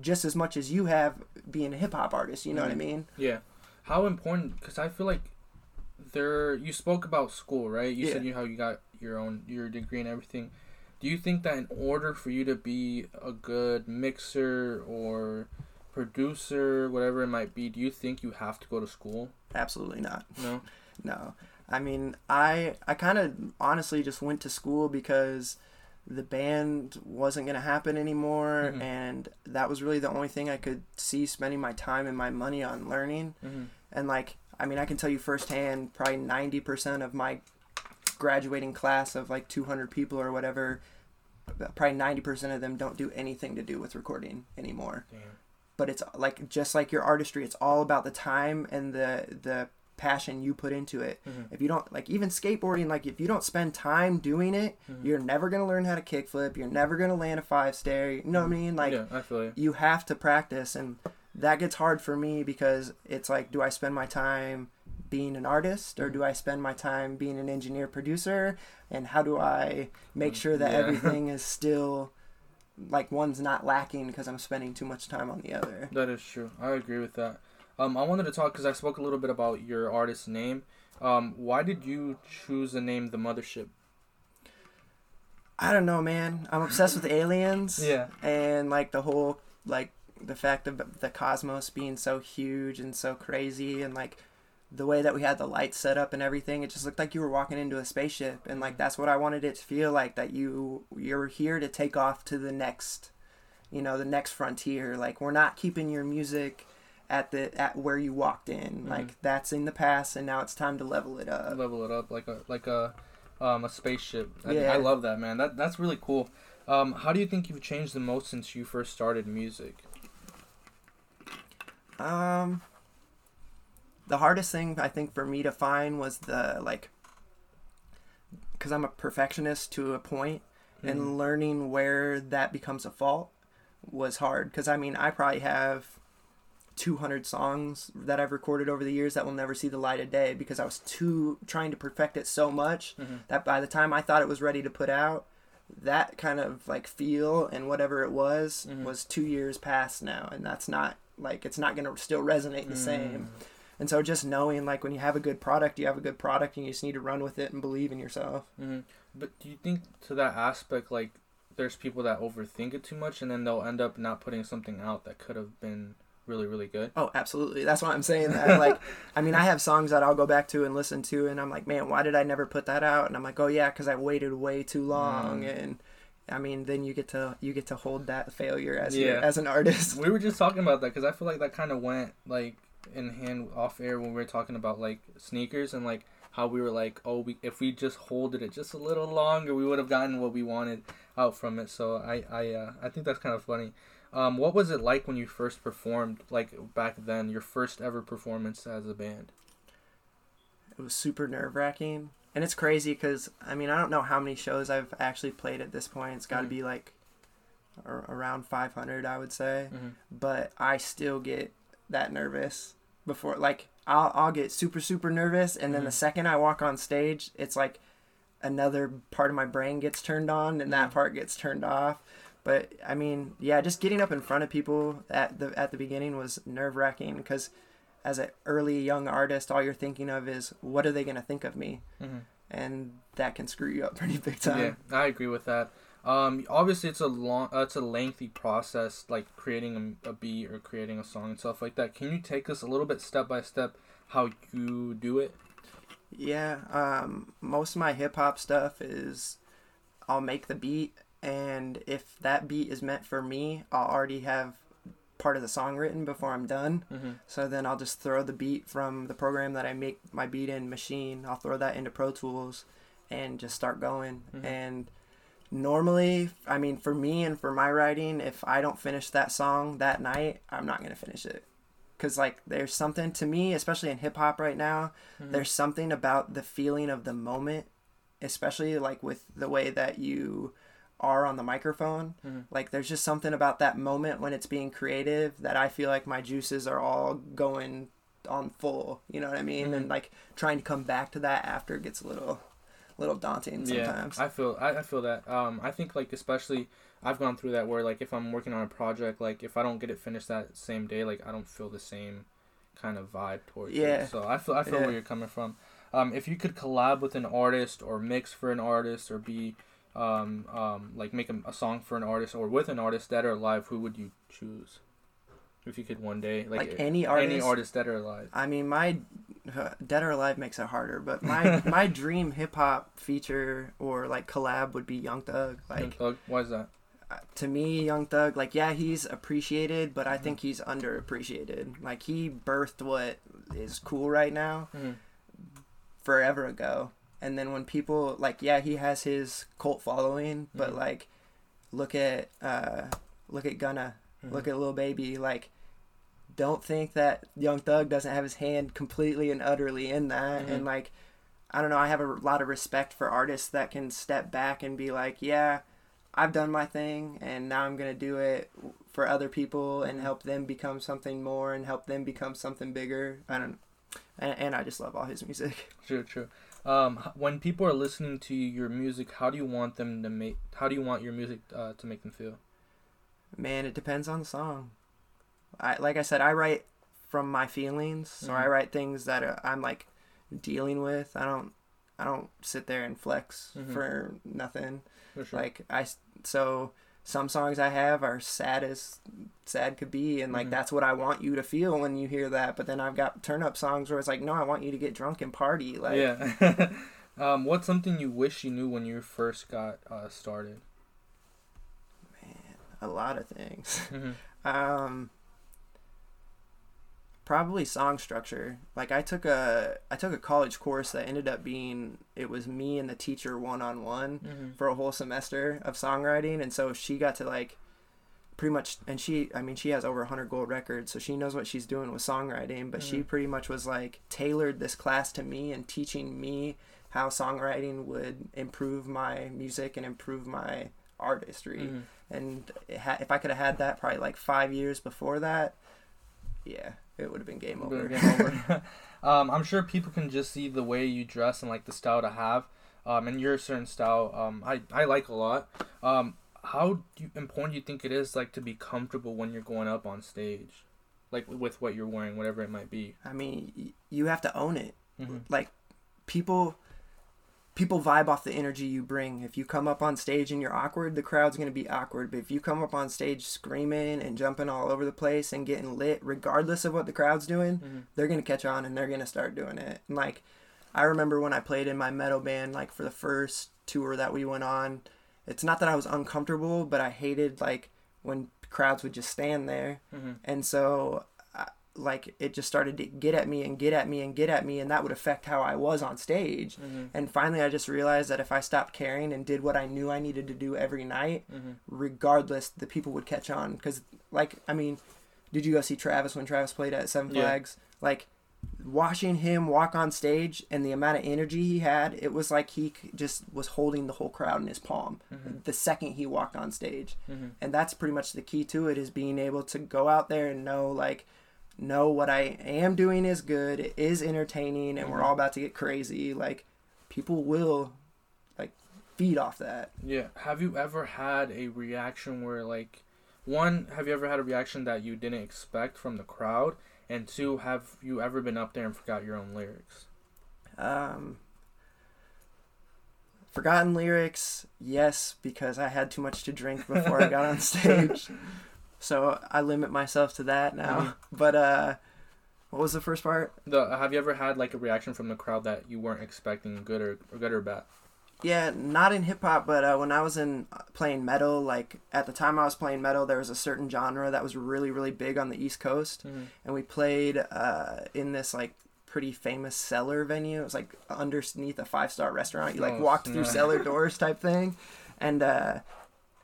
just as much as you have being a hip hop artist. You know what I Mhm. mean? Yeah. How important? Because I feel like there. You spoke about school, right? You said Yeah. you how you got your own your degree and everything. Do you think that in order for you to be a good mixer or producer, whatever it might be, do you think you have to go to school? Absolutely not. No. (laughs) No. I mean, I I kind of honestly just went to school because the band wasn't going to happen anymore Mhm. and that was really the only thing I could see spending my time and my money on learning. Mm-hmm. And like, I mean, I can tell you firsthand, probably 90% of my graduating class of like 200 people or whatever, probably 90% of them don't do anything to do with recording anymore. Damn. But it's like just like your artistry, it's all about the time and the the passion you put into it. Mhm. If you don't like even skateboarding, like if you don't spend time doing it, Mhm. you're never gonna learn how to kickflip. You're never gonna land a five stair. You know what I mean? Like yeah, you. you have to practice and that gets hard for me because it's like do i spend my time being an artist or do i spend my time being an engineer producer and how do i make sure that Yeah. (laughs) everything is still like one's not lacking because i'm spending too much time on the other That is true. I agree with that. Um, I wanted to talk because I spoke a little bit about your artist name. Um, why did you choose the name The Mothership? i don't know man i'm obsessed with aliens (laughs) Yeah. and like the whole like the fact of the cosmos being so huge and so crazy and like the way that we had the lights set up and everything it just looked like you were walking into a spaceship and like that's what i wanted it to feel like that you you're here to take off to the next you know the next frontier like we're not keeping your music at the at where you walked in Mhm. like that's in the past and now it's time to level it up level it up like a like a um a spaceship. I, Yeah. I love that man. That that's really cool. Um, how do you think you've changed the most since you first started music? Um, the hardest thing I think for me to find was the like, because I'm a perfectionist to a point, Mhm. and learning where that becomes a fault was hard. Because I mean, I probably have 200 songs that I've recorded over the years that will never see the light of day because I was too trying to perfect it so much Mhm. that by the time I thought it was ready to put out, that kind of like feel and whatever it was Mhm. was two years past now, and that's not like it's not gonna still resonate the same. And so just knowing like when you have a good product, you have a good product, and you just need to run with it and believe in yourself. Mhm. But do you think to that aspect, like, there's people that overthink it too much, and then they'll end up not putting something out that could have been really, really good? Oh, absolutely. That's why I'm saying that. (laughs) Like, I mean, I have songs that I'll go back to and listen to, and I'm like, man, why did I never put that out? And I'm like, oh yeah, because I waited way too long. Mm. And I mean, then you get to you get to hold that failure as Yeah. as an (laughs) artist. we were just talking about that because I feel like that kind of went like in hand off air when we were talking about like sneakers and like how we were like, oh, we if we just holded it just a little longer, we would have gotten what we wanted out from it. So I I uh, I think that's kind of funny. Um, what was it like when you first performed, like back then, your first ever performance as a band? It was super nerve wracking, and it's crazy because I mean, I don't know how many shows I've actually played at this point. It's got to Mhm. be like around 500, I would say. Mm-hmm. but I still get that nervous before like I'll I'll get super super nervous and then the Mhm. second I walk on stage it's like another part of my brain gets turned on and that Mhm. part gets turned off but I mean yeah just getting up in front of people at the at the beginning was nerve-wracking because as an early young artist all you're thinking of is what are they going to think of me Mm-hmm. and that can screw you up (laughs) pretty big time Yeah, I agree with that. Um, obviously it's a long, uh, it's a lengthy process, like creating a, a beat or creating a song and stuff like that. Can you take us a little bit step by step how you do it? Yeah, um, most of my hip hop stuff is I'll make the beat, and if that beat is meant for me, I'll already have part of the song written before I'm done. Mm-hmm. So then I'll just throw the beat from the program that I make my beat in Maschine. I'll throw that into Pro Tools and just start going. Mhm. And normally, I mean, for me and for my writing, if I don't finish that song that night, I'm not going to finish it. Because, like, there's something to me, especially in hip hop right now, Mhm. there's something about the feeling of the moment, especially like with the way that you are on the microphone. Mhm. Like, there's just something about that moment when it's being creative that I feel like my juices are all going on full. You know what I mean? Mhm. And like trying to come back to that after gets a little, little daunting sometimes. Yeah, I feel I, I feel that. Um, I think like especially I've gone through that where like if I'm working on a project, like if I don't get it finished that same day, like I don't feel the same kind of vibe towards Yeah. it. So I feel I feel Yeah. where you're coming from. Um, if you could collab with an artist or mix for an artist or be um, um, like make a, a song for an artist or with an artist dead or alive, who would you choose? If you could one day, like, Like any artist? any artist dead or alive. I mean, my uh, Dead or Alive makes it harder, but my (laughs) my dream hip hop feature or like collab would be Young Thug. Young Like Thug? Why is that? uh, to me, Young Thug, like yeah, he's appreciated, but Mm-hmm. I think he's underappreciated. Like he birthed what is cool right now Mhm. forever ago, and then when people like yeah, he has his cult following, but Mhm. like look at uh look at Gunna, Mhm. look at Lil Baby, like. Don't think that Young Thug doesn't have his hand completely and utterly in that, Mhm. and like, I don't know. I have a lot of respect for artists that can step back and be like, yeah, I've done my thing and now I'm going to do it for other people and Mhm. help them become something more and help them become something bigger. I don't and, and I just love all his music. (laughs) True, true. Um, when people are listening to your music, how do you want them to make? How do you want your music uh, to make them feel? Man, it depends on the song. I like I said I write from my feelings, so I Mhm. write things that I'm like dealing with. I don't I don't sit there and flex Mhm. for nothing. For sure. Like I, so some songs I have are sad as sad could be, and like Mhm. that's what I want you to feel when you hear that. But then I've got turn up songs where it's like, no, I want you to get drunk and party. Like, yeah. (laughs) um, what's something you wish you knew when you first got uh, started? man, a lot of things. hmm (laughs) um, probably song structure. Like I took a I took a college course that ended up being it was me and the teacher one on one. hmm for a whole semester of songwriting and so she got to like pretty much and she i mean she has over 100 gold records so she knows what she's doing with songwriting but she Mhm. pretty much was like tailored this class to me and teaching me how songwriting would improve my music and improve my artistry hmm and it ha- if i could have had that probably like five years before that yeah it would have been game over Game (laughs) over. (laughs) um, I'm sure people can just see the way you dress and like the style to have. Um, and your certain style, um, I, I like a lot. Um, how do you, important do you think it is like to be comfortable when you're going up on stage, like with what you're wearing, whatever it might be? i mean y- you have to own it Mm-hmm. like people people vibe off the energy you bring if you come up on stage and you're awkward the crowd's going to be awkward but if you come up on stage screaming and jumping all over the place and getting lit regardless of what the crowd's doing Mm-hmm. they're going to catch on and they're going to start doing it and like i remember when i played in my metal band like for the first tour that we went on it's not that i was uncomfortable but i hated like when crowds would just stand there Mm-hmm. and so like it just started to get at me and get at me and get at me and that would affect how i was on stage Mm-hmm. and finally i just realized that if i stopped caring and did what i knew i needed to do every night Mm-hmm. regardless the people would catch on because like i mean did you go see travis when travis played at seven Yeah. flags like watching him walk on stage and the amount of energy he had it was like he just was holding the whole crowd in his palm Mhm. the second he walked on stage Mm-hmm. and that's pretty much the key to it is being able to go out there and know like know what i am doing is good it is entertaining and we're Mhm. all about to get crazy like people will like feed off that Yeah. Have you ever had a reaction where like one, have you ever had a reaction that you didn't expect from the crowd? And two, have you ever been up there and forgot your own lyrics? um Forgotten lyrics, yes, because I had too much to drink before I got on (laughs) stage. So I limit myself to that now. Mhm. (laughs) But uh what was the first part? The have you ever had like a reaction from the crowd that you weren't expecting, good or, or good or bad? Yeah, not in hip hop, but uh, when I was in uh, playing metal, like at the time I was playing metal, there was a certain genre that was really, really big on the East Coast, and we played uh, in this like pretty famous cellar venue. It was like underneath a five star restaurant. You like Oh, walked through cellar (laughs) doors type thing, and uh,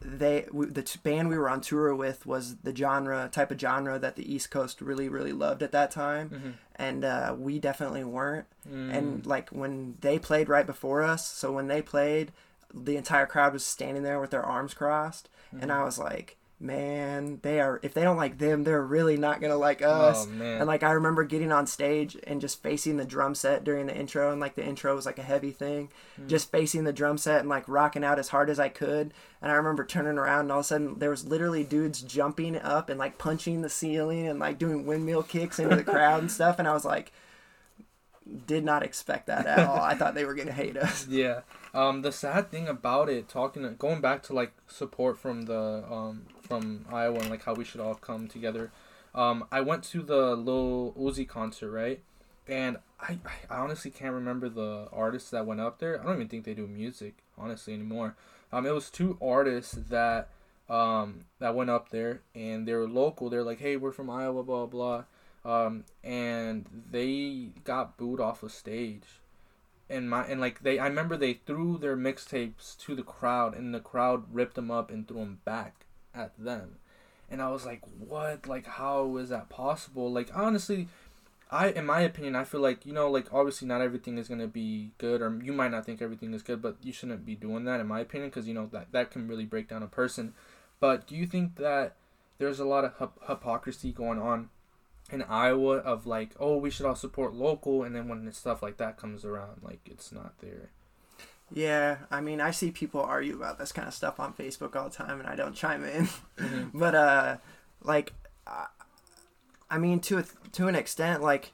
they we, the t- band we were on tour with was the genre type of genre that the East Coast really, really loved at that time, Mhm. and uh, we definitely weren't Mm. and like when they played right before us so when they played the entire crowd was standing there with their arms crossed and Mm-hmm. i was like man they are if they don't like them they're really not gonna like us oh man. and like i remember getting on stage and just facing the drum set during the intro and like the intro was like a heavy thing Mm. just facing the drum set and like rocking out as hard as i could and i remember turning around and all of a sudden there was literally dudes jumping up and like punching the ceiling and like doing windmill kicks into the crowd and stuff and i was like did not expect that at all. I thought they were gonna hate us. (laughs) Yeah. Um, the sad thing about it, talking, going back to like support from the um from Iowa and like how we should all come together. Um, I went to the Lil Uzi concert, right? And I, I honestly can't remember the artists that went up there. I don't even think they do music honestly anymore. Um, it was two artists that um that went up there and they were local. They're like, hey, we're from Iowa, blah blah. Um, and they got booed off a stage and my and like they I remember they threw their mixtapes to the crowd and the crowd ripped them up and threw them back at them. And I was like, "What? Like how is that possible?" Like honestly, I in my opinion, I feel like, you know, like obviously not everything is going to be good or you might not think everything is good, but you shouldn't be doing that in my opinion because you know that that can really break down a person. But do you think that there's a lot of hyp- hypocrisy going on in Iowa of like, oh, we should all support local, and then when stuff like that comes around, like it's not there. Yeah, I mean, I see people argue about this kind of stuff on Facebook all the time, and I don't chime in. Mhm. (laughs) but uh, like, I, I mean, to a, to an extent, like,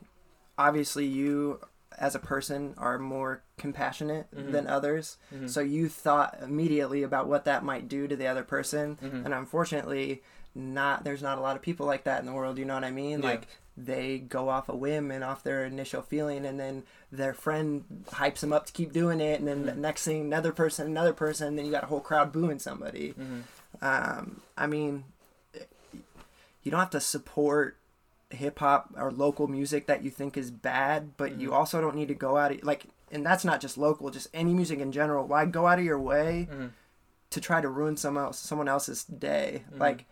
obviously you as a person are more compassionate Mhm. than others, Mhm. so you thought immediately about what that might do to the other person, Mhm. and unfortunately, not there's not a lot of people like that in the world. You know what I mean? Yeah. Like they go off a whim and off their initial feeling and then their friend hypes them up to keep doing it and then the Mhm. next thing another person another person and then you got a whole crowd booing somebody Mhm. um, i mean you don't have to support hip hop or local music that you think is bad but you Mhm. also don't need to go out of like and that's not just local just any music in general why go out of your way Mhm. to try to ruin someone else someone else's day. Mhm. Like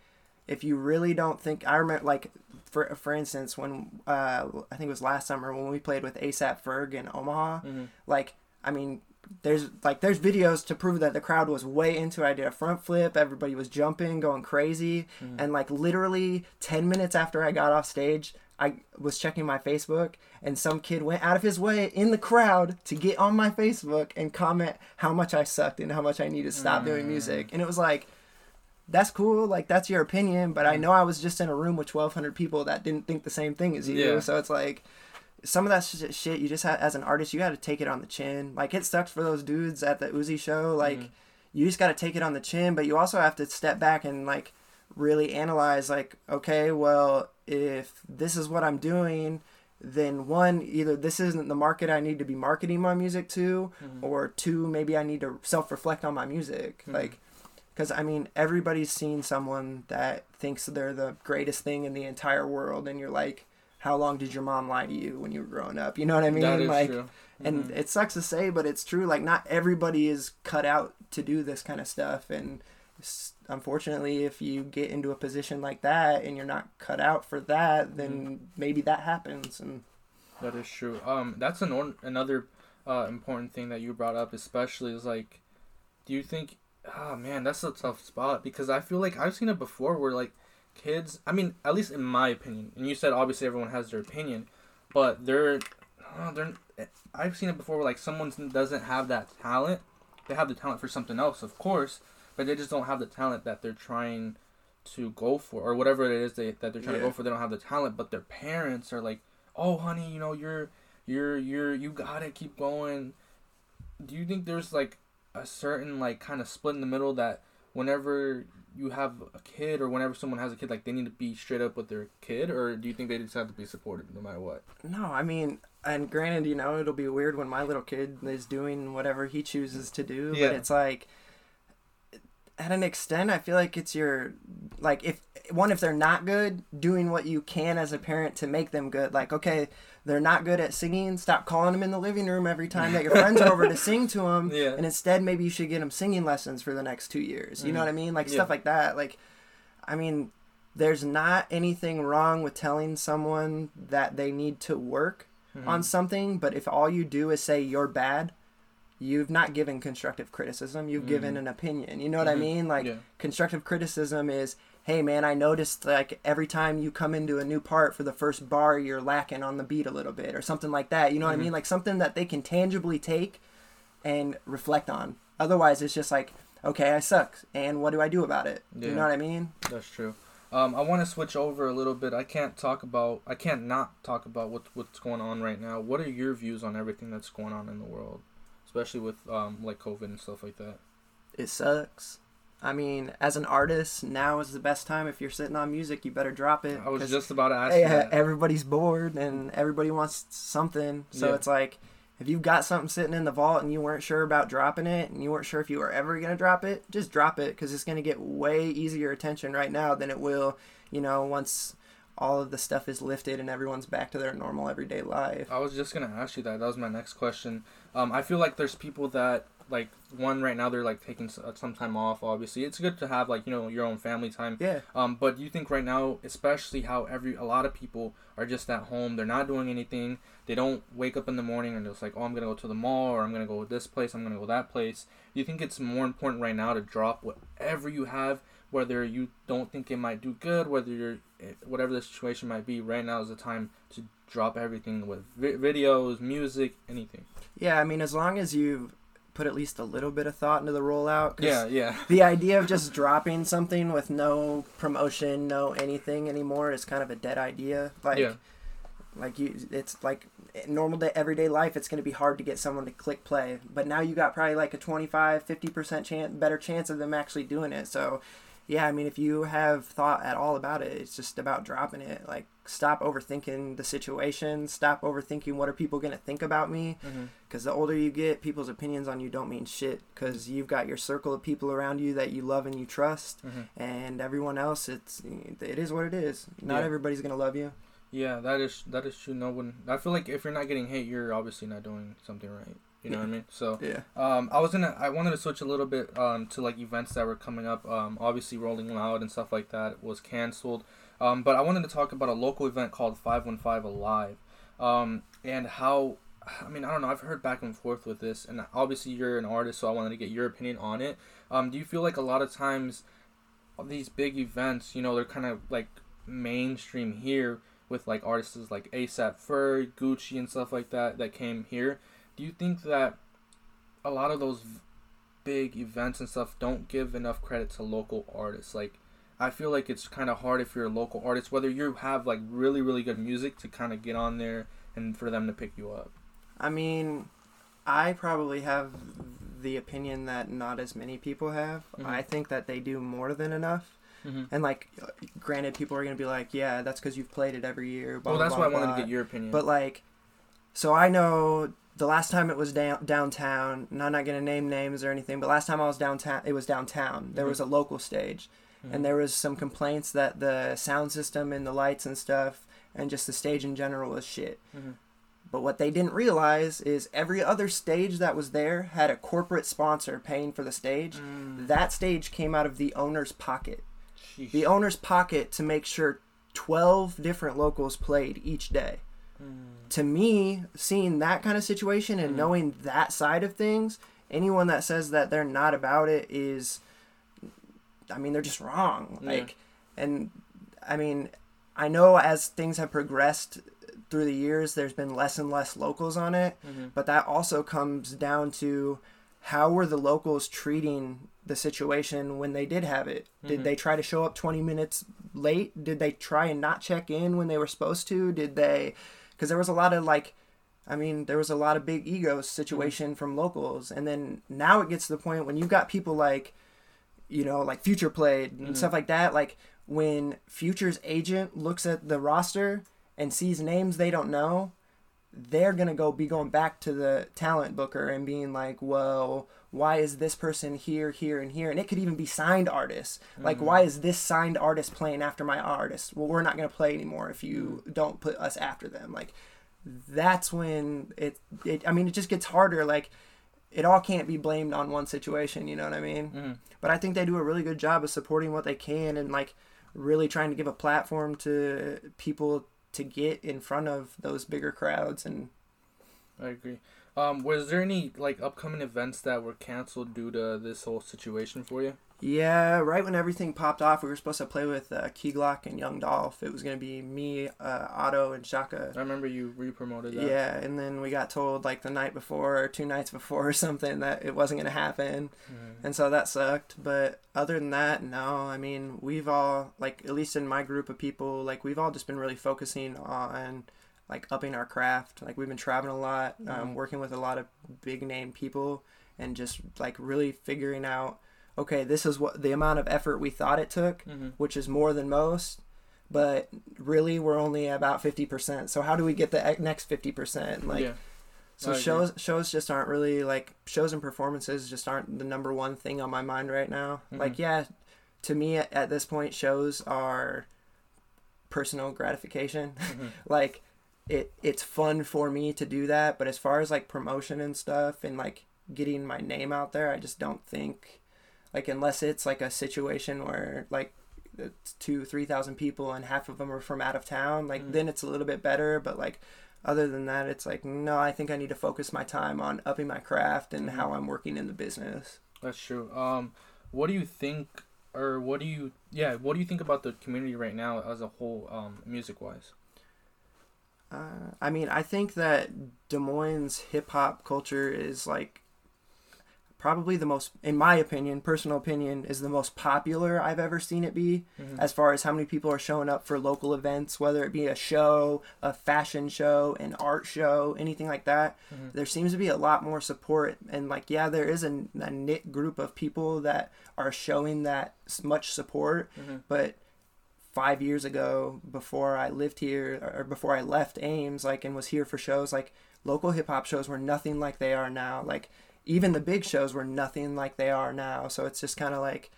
if you really don't think I remember like for for instance when uh I think it was last summer when we played with ASAP Ferg in Omaha, Mhm. like I mean there's like there's videos to prove that the crowd was way into it. I did a front flip, everybody was jumping, going crazy, Mhm. and like literally 10 minutes after I got off stage, I was checking my Facebook and some kid went out of his way in the crowd to get on my Facebook and comment how much I sucked and how much I need to stop doing Mm. music. And it was like, that's cool, like that's your opinion, but I know I was just in a room with 1,200 people that didn't think the same thing as you. Yeah. So it's like, some of that sh- shit you just ha- as an artist you got to take it on the chin. Like it sucks for those dudes at the Uzi show. Like Mhm. you just got to take it on the chin, but you also have to step back and like really analyze like okay, well, if this is what I'm doing, then one either this isn't the market I need to be marketing my music to Mhm. or two maybe I need to self-reflect on my music. Mhm. Like cuz I mean, everybody's seen someone that thinks they're the greatest thing in the entire world and you're like how long did your mom lie to you when you were growing up? You know what I mean? that is like true. and Mhm. it sucks to say but it's true like not everybody is cut out to do this kind of stuff and unfortunately if you get into a position like that and you're not cut out for that then Mm-hmm. maybe that happens and That is true. Um, that's an or- another uh, important thing that you brought up, especially is like, do you think? Oh man, that's a tough spot because I feel like I've seen it before where like kids. I mean, at least in my opinion, and you said obviously everyone has their opinion, but they're, oh, they're. Eh, I've seen it before where like someone doesn't have that talent. They have the talent for something else, of course, but they just don't have the talent that they're trying to go for or whatever it is they, that they're trying to go for. They don't have the talent, but their parents are like oh honey you know you're you're you're you gotta keep going do you think there's like a certain like kind of split in the middle that whenever you have a kid or whenever someone has a kid, like they need to be straight up with their kid, or do you think they just have to be supportive no matter what? No, I mean, and granted, you know, it'll be weird when my little kid is doing whatever he chooses to do, Yeah. but it's like, at an extent, I feel like it's your, like, if, one, if they're not good, doing what you can as a parent to make them good. Like, okay, they're not good at singing, stop calling them in the living room every time that your friends are over to sing to (laughs) them, Yeah. and instead maybe you should get them singing lessons for the next two years. You know Mhm. what I mean? Like, Yeah. stuff like that. Like, I mean, there's not anything wrong with telling someone that they need to work Mhm. on something, but if all you do is say you're bad, you've not given constructive criticism. You've given Mhm. an opinion. You know what I Mhm. mean? Like Yeah. constructive criticism is, hey man, I noticed like every time you come into a new part for the first bar, you're lacking on the beat a little bit or something like that. You know what Mhm. I mean? Like something that they can tangibly take and reflect on. Otherwise, it's just like, okay, I suck, and what do I do about it? Yeah. You know what I mean? That's true. Um, I want to switch over a little bit. I can't talk about. I can't not talk about what what's going on right now. What are your views on everything that's going on in the world, especially with um like COVID and stuff like that? it sucks. I mean, as an artist, now is the best time. If you're sitting on music, you better drop it. I was just about to ask you yeah, that. everybody's bored and everybody wants something. So Yeah. it's like, if you've got something sitting in the vault and you weren't sure about dropping it and you weren't sure if you were ever going to drop it, just drop it because it's going to get way easier attention right now than it will, you know, once all of the stuff is lifted and everyone's back to their normal everyday life. I was just gonna ask you that. That was my next question. Um, I feel like there's people that like one right now they're like taking uh, some time off. Obviously, it's good to have like you know your own family time. Yeah. Um, but you think right now, especially how every a lot of people are just at home, they're not doing anything. They don't wake up in the morning and it's like, oh, I'm gonna go to the mall or I'm gonna go to this place, I'm gonna go that place. Do you think it's more important right now to drop whatever you have, whether you don't think it might do good, whether you're eh, whatever the situation might be. Right now is the time to drop everything with vi- videos, music, anything. Yeah, I mean, as long as you put at least a little bit of thought into the rollout. 'cause Yeah, yeah, (laughs) the idea of just dropping something with no promotion, no anything anymore is kind of a dead idea. Like, Yeah. like you, it's like normal day, everyday life. It's going to be hard to get someone to click play, but now you got probably like a 25, 50 percent chance, better chance of them actually doing it. So, yeah, I mean, if you have thought at all about it, it's just about dropping it. Like, stop overthinking the situation. Stop overthinking what are people going to think about me. Because the older you get, people's opinions on you don't mean shit. Because you've got your circle of people around you that you love and you trust, Mhm. and everyone else, it's it is what it is. Not Yeah. everybody's gonna love you. yeah. That is that is true. No one. I feel like if you're not getting hate, you're obviously not doing something right. You know what I mean? So. Yeah. Um, I was gonna. I wanted to switch a little bit um, to like events that were coming up. Um, obviously, Rolling Loud and stuff like that was canceled. Um, but I wanted to talk about a local event called Five One Five Alive, um, and how. I mean, I don't know. I've heard back and forth with this, and obviously you're an artist, so I wanted to get your opinion on it. Um, do you feel like a lot of times these big events, you know, they're kind of like mainstream here with like artists like ASAP Ferg, Gucci, and stuff like that that came here. Do you think that a lot of those big events and stuff don't give enough credit to local artists? Like, I feel like it's kind of hard if you're a local artist, whether you have like really, really good music to kind of get on there and for them to pick you up. I mean, I probably have the opinion that not as many people have. Mhm. I think that they do more than enough. Mm-hmm. And like, granted, people are gonna be like, "Yeah, that's because you've played it every year." Blah, Well, that's blah, why I wanted blah. to get your opinion. But like, so I know the last time it was down downtown. And I'm not gonna name names or anything, but last time I was downtown, it was downtown. There Mhm. was a local stage, Mhm. and there was some complaints that the sound system and the lights and stuff, and just the stage in general was shit. Mhm. But what they didn't realize is every other stage that was there had a corporate sponsor paying for the stage. Mm. That stage came out of the owner's pocket. Sheesh. The owner's pocket to make sure 12 different locals played each day Mm. to me, seeing that kind of situation and Mhm. knowing that side of things, anyone that says that they're not about it is, I mean, they're just wrong. Yeah. Like, and I mean, I know as things have progressed through the years, there's been less and less locals on it, Mhm. but that also comes down to how were the locals treating the situation when they did have it? Did Mhm. they try to show up 20 minutes late? Did they try and not check in when they were supposed to? Did they because there was a lot of like I mean, there was a lot of big ego situation from locals, and then now it gets to the point when you've got people like, you know, like Future played and Mhm. stuff like that. Like when Future's agent looks at the roster and sees names they don't know, they're gonna go be going back to the talent booker and being like, well, why is this person here, here, and here? And it could even be signed artists. Like, why is this signed artist playing after my artist? Well, we're not gonna play anymore if you don't put us after them. Like, that's when it, it. I mean, it just gets harder. Like, it all can't be blamed on one situation. You know what I mean? Mhm. But I think they do a really good job of supporting what they can and like really trying to give a platform to people to get in front of those bigger crowds and I agree. Um, was there any like upcoming events that were canceled due to this whole situation for you? Yeah right when everything popped off we were supposed to play with uh, Key Glock and Young Dolph it was going to be me uh, Otto and Shaka I remember you re-promoted that. yeah and then we got told like the night before or two nights before or (laughs) something that it wasn't going to happen Mhm. and so that sucked but other than that no i mean we've all like at least in my group of people like we've all just been really focusing on like upping our craft like we've been traveling a lot um, Mhm. working with a lot of big name people and just like really figuring out okay this is what the amount of effort we thought it took Mhm. which is more than most but really we're only about 50% so how do we get the next 50% like yeah. so I agree. shows shows just aren't really like shows and performances just aren't the number one thing on my mind right now. Mhm. Like yeah, to me at, at this point shows are personal gratification. Mhm. (laughs) like it it's fun for me to do that, but as far as like promotion and stuff and like getting my name out there, I just don't think like unless it's like a situation where like it's two three thousand people and half of them are from out of town like Mhm. then it's a little bit better but like other than that it's like no i think i need to focus my time on upping my craft and how i'm working in the business That's true. Um, what do you think, or what do you, yeah, what do you think about the community right now as a whole, um, music wise? uh, i mean i think that des moines hip-hop culture is like probably the most in my opinion personal opinion is the most popular i've ever seen it be Mhm. as far as how many people are showing up for local events, whether it be a show, a fashion show, an art show, anything like that. Mhm. There seems to be a lot more support. And, like, yeah, there is a, a knit group of people that are showing that much support. Mhm. But five years ago, before I lived here, or before I left Ames, like, and was here for shows, like, local hip hop shows were nothing like they are now. Like, even the big shows were nothing like they are now. So it's just kind of like,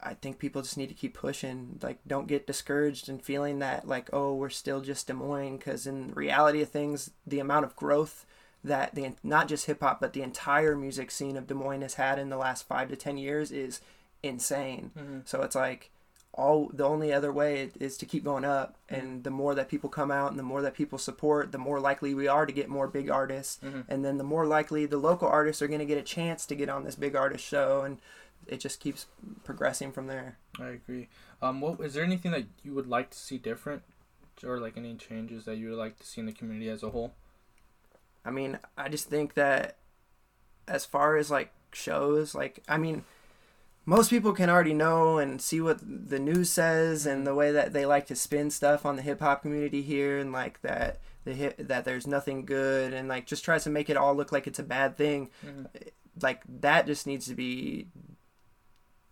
I think people just need to keep pushing. Like, don't get discouraged and feeling that, like, oh, we're still just Des Moines. Because in reality of things, the amount of growth that the not just hip hop, but the entire music scene of Des Moines has had in the last five to ten years is insane. Mhm. So it's like all the only other way is to keep going up, and the more that people come out and the more that people support, the more likely we are to get more big artists, Mhm. and then the more likely the local artists are going to get a chance to get on this big artist show, and it just keeps progressing from there. I agree. Um, what is there anything that you would like to see different, or like any changes that you would like to see in the community as a whole? I mean, I just think that as far as like shows, like I mean, most people can already know and see what the news says and the way that they like to spin stuff on the hip hop community here and like that the hip that there's nothing good and like just tries to make it all look like it's a bad thing. Mhm. Like that just needs to be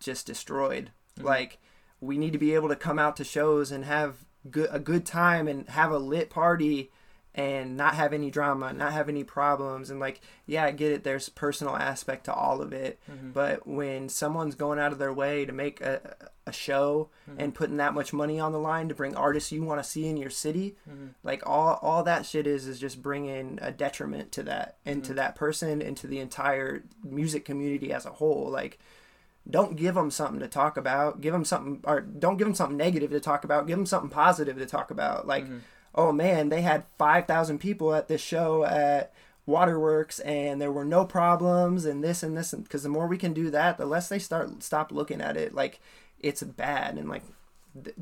just destroyed. Mhm. Like we need to be able to come out to shows and have good a good time and have a lit party and not have any drama, not have any problems and like yeah, I get it there's personal aspect to all of it, Mhm. but when someone's going out of their way to make a a show Mhm. and putting that much money on the line to bring artists you want to see in your city, Mhm. like all all that shit is is just bringing a detriment to that and to Mhm. that person and to the entire music community as a whole like don't give them something to talk about give them something or don't give them something negative to talk about give them something positive to talk about like Mhm. Oh man they had 5000 people at this show at waterworks and there were no problems and this and this because the more we can do that the less they start stop looking at it like it's bad and like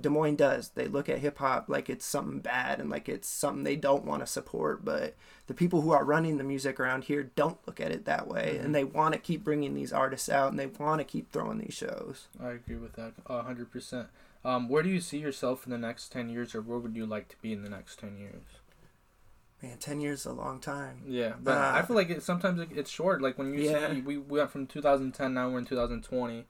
Des Moines does. They look at hip hop like it's something bad and like it's something they don't want to support. But the people who are running the music around here don't look at it that way, Mhm. and they want to keep bringing these artists out and they want to keep throwing these shows. I agree with that a hundred percent. Um, where do you see yourself in the next ten years, or where would you like to be in the next ten years? Man, ten years is a long time. Yeah, but Uh, I feel like it, sometimes it, it's short. Like when you Yeah. see, we, we went from 2010, now we're in 2020,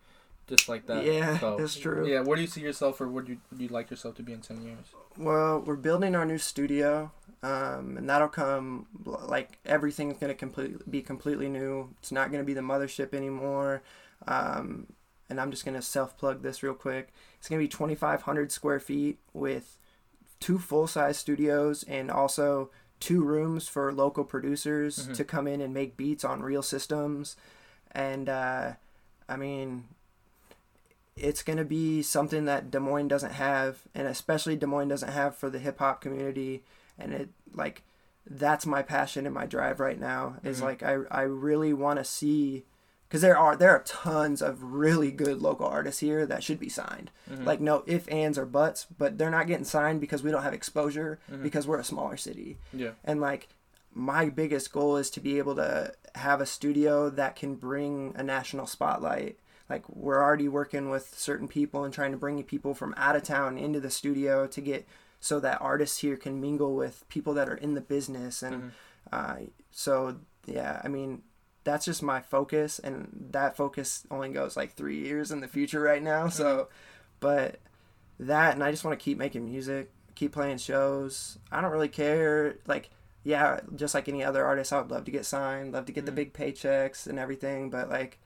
just like that. Yeah, So, that's true. Yeah, where do you see yourself, or where do you, do you like yourself to be in 10 years? Well, we're building our new studio, um, and that'll come like everything's gonna complete be completely new. It's not gonna be the mothership anymore. Um, and I'm just gonna self plug this real quick. It's gonna be 2,500 square feet with two full size studios and also two rooms for local producers Mhm. to come in and make beats on real systems. And uh, I mean, it's going to be something that Des Moines doesn't have, and especially Des Moines doesn't have for the hip hop community. And it like that's my passion and my drive right now is Mhm. like I I really want to see because there are there are tons of really good local artists here that should be signed. Mhm. Like no if ands or buts, but they're not getting signed because we don't have exposure Mhm. because we're a smaller city. Yeah. And like my biggest goal is to be able to have a studio that can bring a national spotlight. Like we're already working with certain people and trying to bring people from out of town into the studio to get so that artists here can mingle with people that are in the business and Mhm. uh, so yeah, I mean that's just my focus and that focus only goes like three years in the future right now. So but that and I just want to keep making music, keep playing shows. I don't really care like yeah, just like any other artist, I would love to get signed, love to get the Mhm. big paychecks and everything. But like,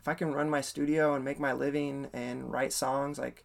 if I can run my studio and make my living and write songs, like,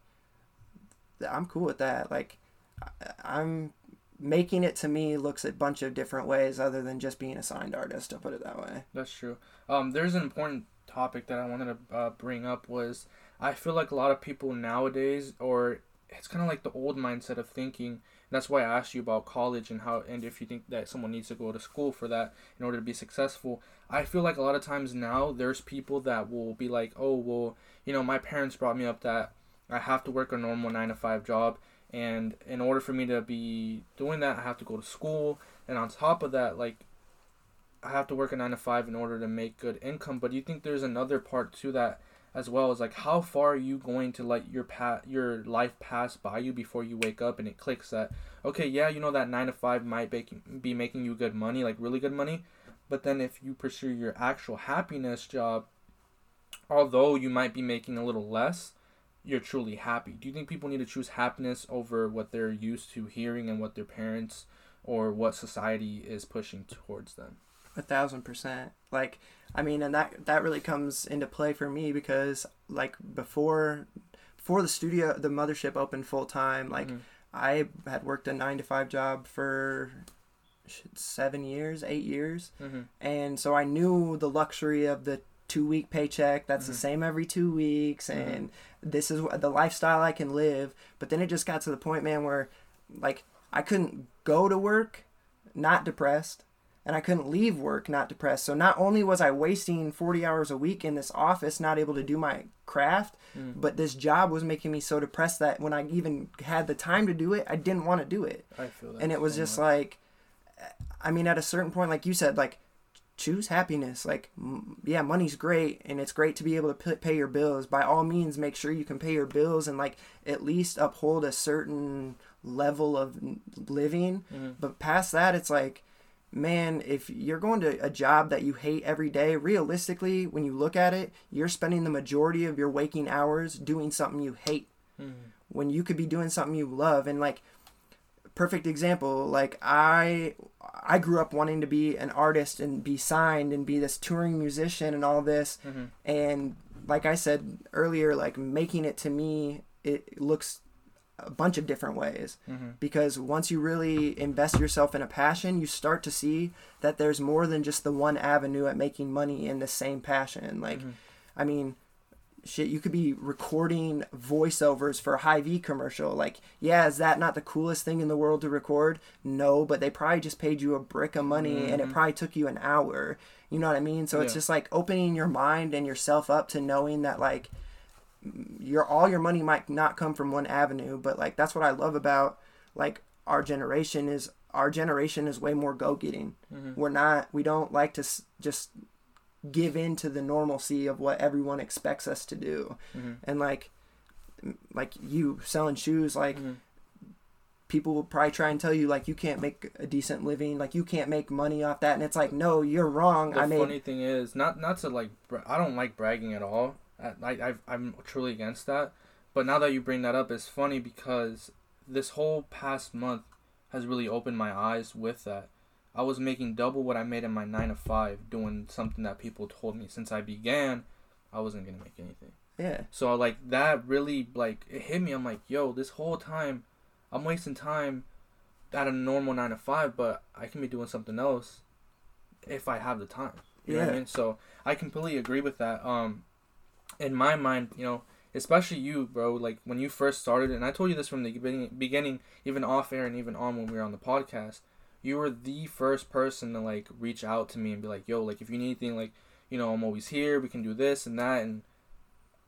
I'm cool with that. Like, I- I'm making it to me looks a bunch of different ways other than just being a signed artist. I'll put it that way. That's true. Um, there's an important topic that I wanted to uh, bring up was I feel like a lot of people nowadays, or it's kind of like the old mindset of thinking. That's why I asked you about college and how, and if you think that someone needs to go to school for that in order to be successful. I feel like a lot of times now there's people that will be like, oh well, you know, my parents brought me up that I have to work a normal nine to five job, and in order for me to be doing that, I have to go to school, and on top of that, like I have to work a nine to five in order to make good income. But do you think there's another part to that as well? Is like how far are you going to let your pa- your life pass by you before you wake up and it clicks that okay, yeah, you know that nine to five might make, be making you good money, like really good money, but then if you pursue your actual happiness job, although you might be making a little less, you're truly happy. Do you think people need to choose happiness over what they're used to hearing and what their parents or what society is pushing towards them? A thousand percent. Like, I mean, and that that really comes into play for me because, like, before before the studio, the mothership opened full time. Like, Mhm. I had worked a nine to five job for seven years, eight years, Mm-hmm. and so I knew the luxury of the two week paycheck. That's the Mhm. same every two weeks, Mhm. and this is the lifestyle I can live. But then it just got to the point, man, where like I couldn't go to work not depressed. And I couldn't leave work not depressed. So not only was I wasting 40 hours a week in this office, not able to do my craft, Mm. but this job was making me so depressed that when I even had the time to do it, I didn't want to do it. I feel that. and it was so just much. like, I mean, at a certain point, like you said, like choose happiness. Like, m- yeah, money's great, and it's great to be able to p- pay your bills. By all means, make sure you can pay your bills and like at least uphold a certain level of n- living. Mhm. But past that, it's like, man, if you're going to a job that you hate every day, realistically, when you look at it, you're spending the majority of your waking hours doing something you hate Mhm. when you could be doing something you love and like perfect example like i i grew up wanting to be an artist and be signed and be this touring musician and all this Mhm. and like i said earlier like making it to me it looks a bunch of different ways Mhm. because once you really invest yourself in a passion you start to see that there's more than just the one avenue at making money in the same passion like Mhm. i mean shit you could be recording voiceovers for a Hy-Vee commercial. Like yeah is that not the coolest thing in the world to record? No but they probably just paid you a brick of money and it Mhm. probably took you an hour. You know what i mean? So it's just like opening your mind and yourself up to knowing that like your all your money might not come from one avenue but like that's what i love about like our generation is our generation is way more go-getting. Mhm. we're not we don't like to s- just give in to the normalcy of what everyone expects us to do Mhm. and like like you selling shoes like Mhm. people will probably try and tell you like you can't make a decent living, like you can't make money off that, and it's like no, you're wrong. The I made funny thing is, not not to like, I don't like bragging at all. I, I I'm truly against that. But now that you bring that up, it's funny because this whole past month has really opened my eyes with that. I was making double what I made in my nine to five, doing something that people told me since I began, I wasn't gonna make anything. yeah, So like that really like it hit me. I'm like, yo, this whole time, I'm wasting time at a normal nine to five, but I can be doing something else if I have the time. You know what I Yeah. mean? So I completely agree with that. Um, in my mind, you know, especially you, bro. Like when you first started, and I told you this from the beginning, beginning, even off air and even on when we were on the podcast. You were the first person to like reach out to me and be like, "Yo, like if you need anything, like you know, I'm always here. We can do this and that." And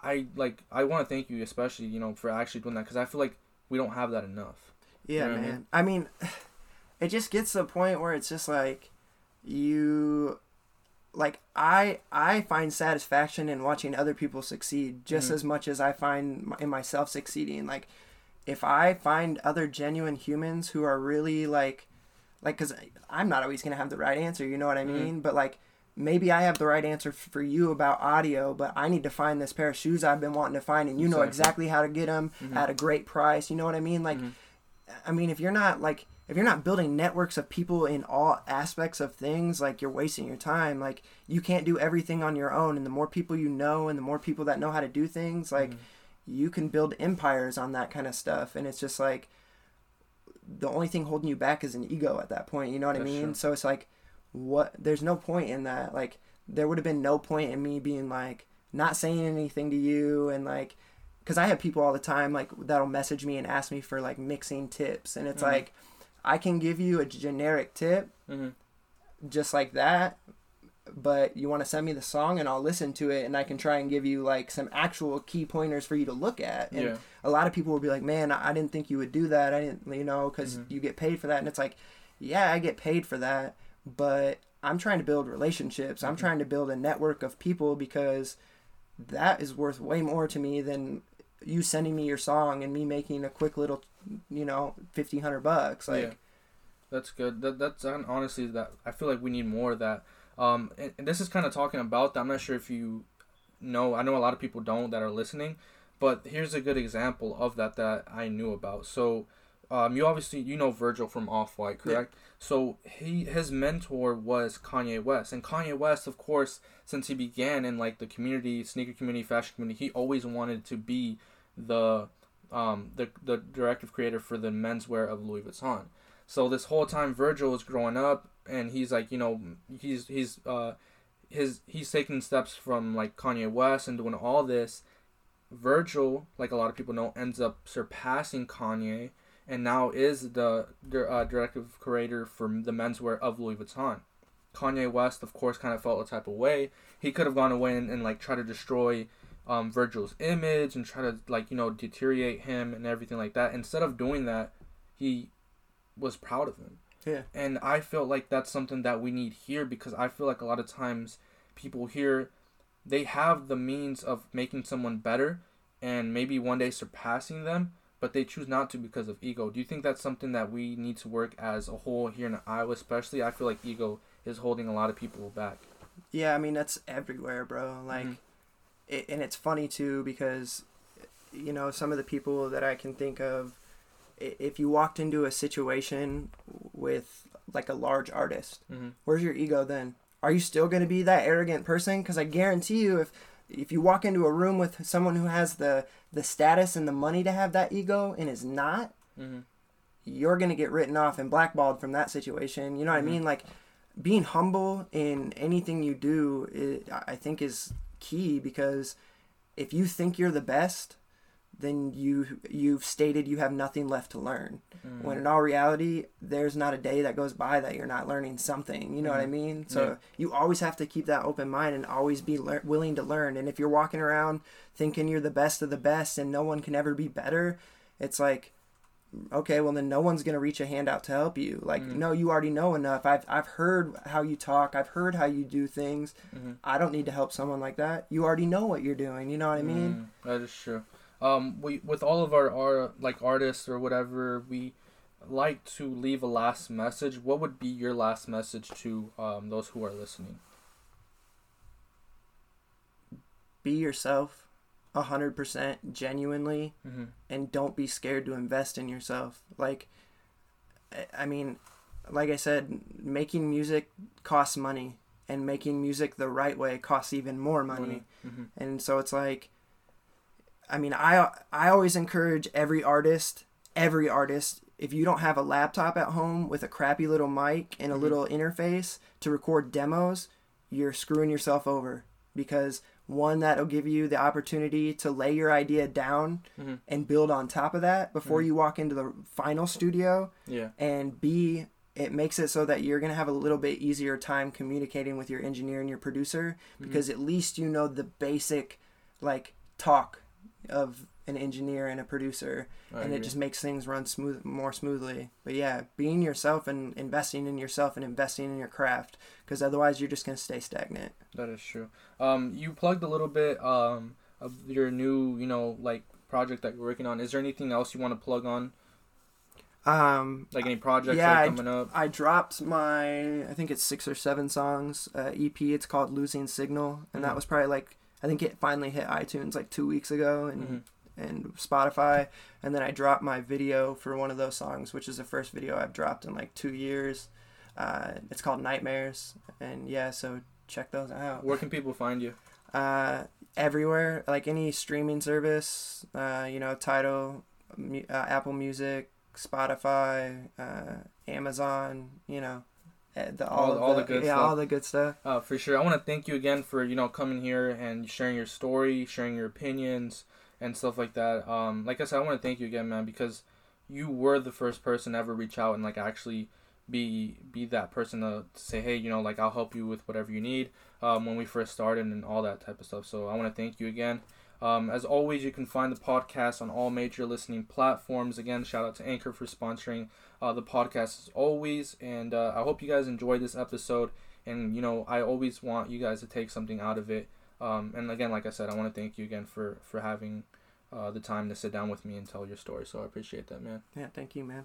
I like I want to thank you, especially you know, for actually doing that because I feel like we don't have that enough. yeah, know what I man. I mean, (sighs) it just gets to the point where it's just like you like I I find satisfaction in watching other people succeed just Mhm. as much as I find in myself succeeding. Like if I find other genuine humans who are really like like cuz I'm not always going to have the right answer, you know what I Mhm. mean? But like maybe I have the right answer f- for you about audio, but I need to find this pair of shoes I've been wanting to find and you know Exactly. exactly how to get them Mhm. at a great price, you know what I mean? Like Mhm. I mean, if you're not like if you're not building networks of people in all aspects of things, like you're wasting your time. Like you can't do everything on your own, and the more people you know, and the more people that know how to do things, like Mhm. you can build empires on that kind of stuff. And it's just like the only thing holding you back is an ego at that point. You know what I mean? true. So it's like, what? There's no point in that. Like there would have been no point in me being like not saying anything to you and like because I have people all the time like that'll message me and ask me for like mixing tips, and it's Mhm. like I can give you a generic tip Mhm. just like that, but you want to send me the song and I'll listen to it, and I can try and give you like some actual key pointers for you to look at. And Yeah. a lot of people will be like, "Man, I didn't think you would do that. I didn't, you know, because Mhm. you get paid for that." And it's like, yeah, I get paid for that, but I'm trying to build relationships. I'm Mhm. trying to build a network of people because that is worth way more to me than you sending me your song and me making a quick little, you know, fifteen hundred bucks. Like, yeah, that's good. That that's honestly that I feel like we need more of that. Um, and, and this is kind of talking about that. I'm not sure if you know. I know a lot of people don't that are listening, but here's a good example of that that I knew about. So, um, you obviously you know Virgil from Off White, Yeah. correct? So he his mentor was Kanye West, and Kanye West, of course, since he began in like the community, sneaker community, fashion community, he always wanted to be the um the the directive creator for the menswear of Louis Vuitton. So this whole time Virgil was growing up and he's like, you know, he's he's uh his he's taking steps from like Kanye West and doing all this. Virgil, like a lot of people know, ends up surpassing Kanye and now is the uh, directive creator for the menswear of Louis Vuitton. Kanye West, of course, kind of felt a type of way. He could have gone away and, and like try to destroy um, Virgil's image and try to like you know deteriorate him and everything like that. Instead of doing that, he was proud of him. Yeah. And I feel like that's something that we need here because I feel like a lot of times people here they have the means of making someone better and maybe one day surpassing them, but they choose not to because of ego. Do you think that's something that we need to work as a whole here in Iowa, especially? I feel like ego is holding a lot of people back. Yeah, I mean that's everywhere, bro. Like, Mhm. it, and it's funny too because, you know, some of the people that I can think of, if you walked into a situation with like a large artist, Mm-hmm. where's your ego then? Are you still going to be that arrogant person? Because I guarantee you, if if you walk into a room with someone who has the the status and the money to have that ego and is not, Mm-hmm. you're gonna get written off and blackballed from that situation. You know what Mhm. I mean? Like being humble in anything you do, it, I think is key because if you think you're the best, then you you've stated you have nothing left to learn. Mm-hmm. When in all reality, there's not a day that goes by that you're not learning something. You know what I Mhm. mean? So Yeah. you always have to keep that open mind and always be lear- willing to learn. And if you're walking around thinking you're the best of the best and no one can ever be better, it's like okay, well then no one's gonna reach a hand out to help you. Like, Mhm. no, you already know enough. I've I've heard how you talk. I've heard how you do things. Mm-hmm. I don't need to help someone like that. You already know what you're doing. You know what I mean? Mm, that is true. Um, we with all of our, our like artists or whatever, we like to leave a last message, what would be your last message to um, those who are listening? Be yourself, a hundred percent, genuinely, Mm-hmm. and don't be scared to invest in yourself. Like, I- I mean, like I said, making music costs money, and making music the right way costs even more money. Mm-hmm. And so it's like, I mean, I I always encourage every artist, every artist, if you don't have a laptop at home with a crappy little mic and a Mhm. little interface to record demos, you're screwing yourself over because one that'll give you the opportunity to lay your idea down Mhm. and build on top of that before Mhm. you walk into the final studio Yeah. and B it makes it so that you're going to have a little bit easier time communicating with your engineer and your producer Mm-hmm. because at least you know the basic like talk of an engineer and a producer I and it just makes things run smooth more smoothly but yeah being yourself and investing in yourself and investing in your craft because otherwise you're just going to stay stagnant That is true. Um, you plugged a little bit um of your new, you know, like project that you're working on. Is there anything else you want to plug on? um Like any projects Yeah, I- coming up? I dropped my I think it's six or seven songs uh, EP. It's called Losing Signal, and Mhm. that was probably like I think it finally hit iTunes like two weeks ago and Mhm. and Spotify. And then I dropped my video for one of those songs, which is the first video I've dropped in like two years. Uh, it's called Nightmares, and yeah, so check those out. Where can people find you? Uh, everywhere, like any streaming service, uh, you know, Tidal, uh, Apple Music, Spotify, uh, Amazon, you know, the, all, All- of all the good yeah, stuff. all the good stuff. Uh, for sure. I want to thank you again for you know coming here and sharing your story, sharing your opinions and stuff like that. Um, like I said, I want to thank you again, man, because you were the first person to ever reach out and like actually be be that person to, to say, hey, you know, like I'll help you with whatever you need. Um, when we first started and all that type of stuff. So I want to thank you again. Um, as always, you can find the podcast on all major listening platforms. Again, shout out to Anchor for sponsoring uh, the podcast as always. And uh, I hope you guys enjoyed this episode and you know i always want you guys to take something out of it um, and again like i said i want to thank you again for for having uh, the time to sit down with me and tell your story so i appreciate that man Yeah, thank you, man.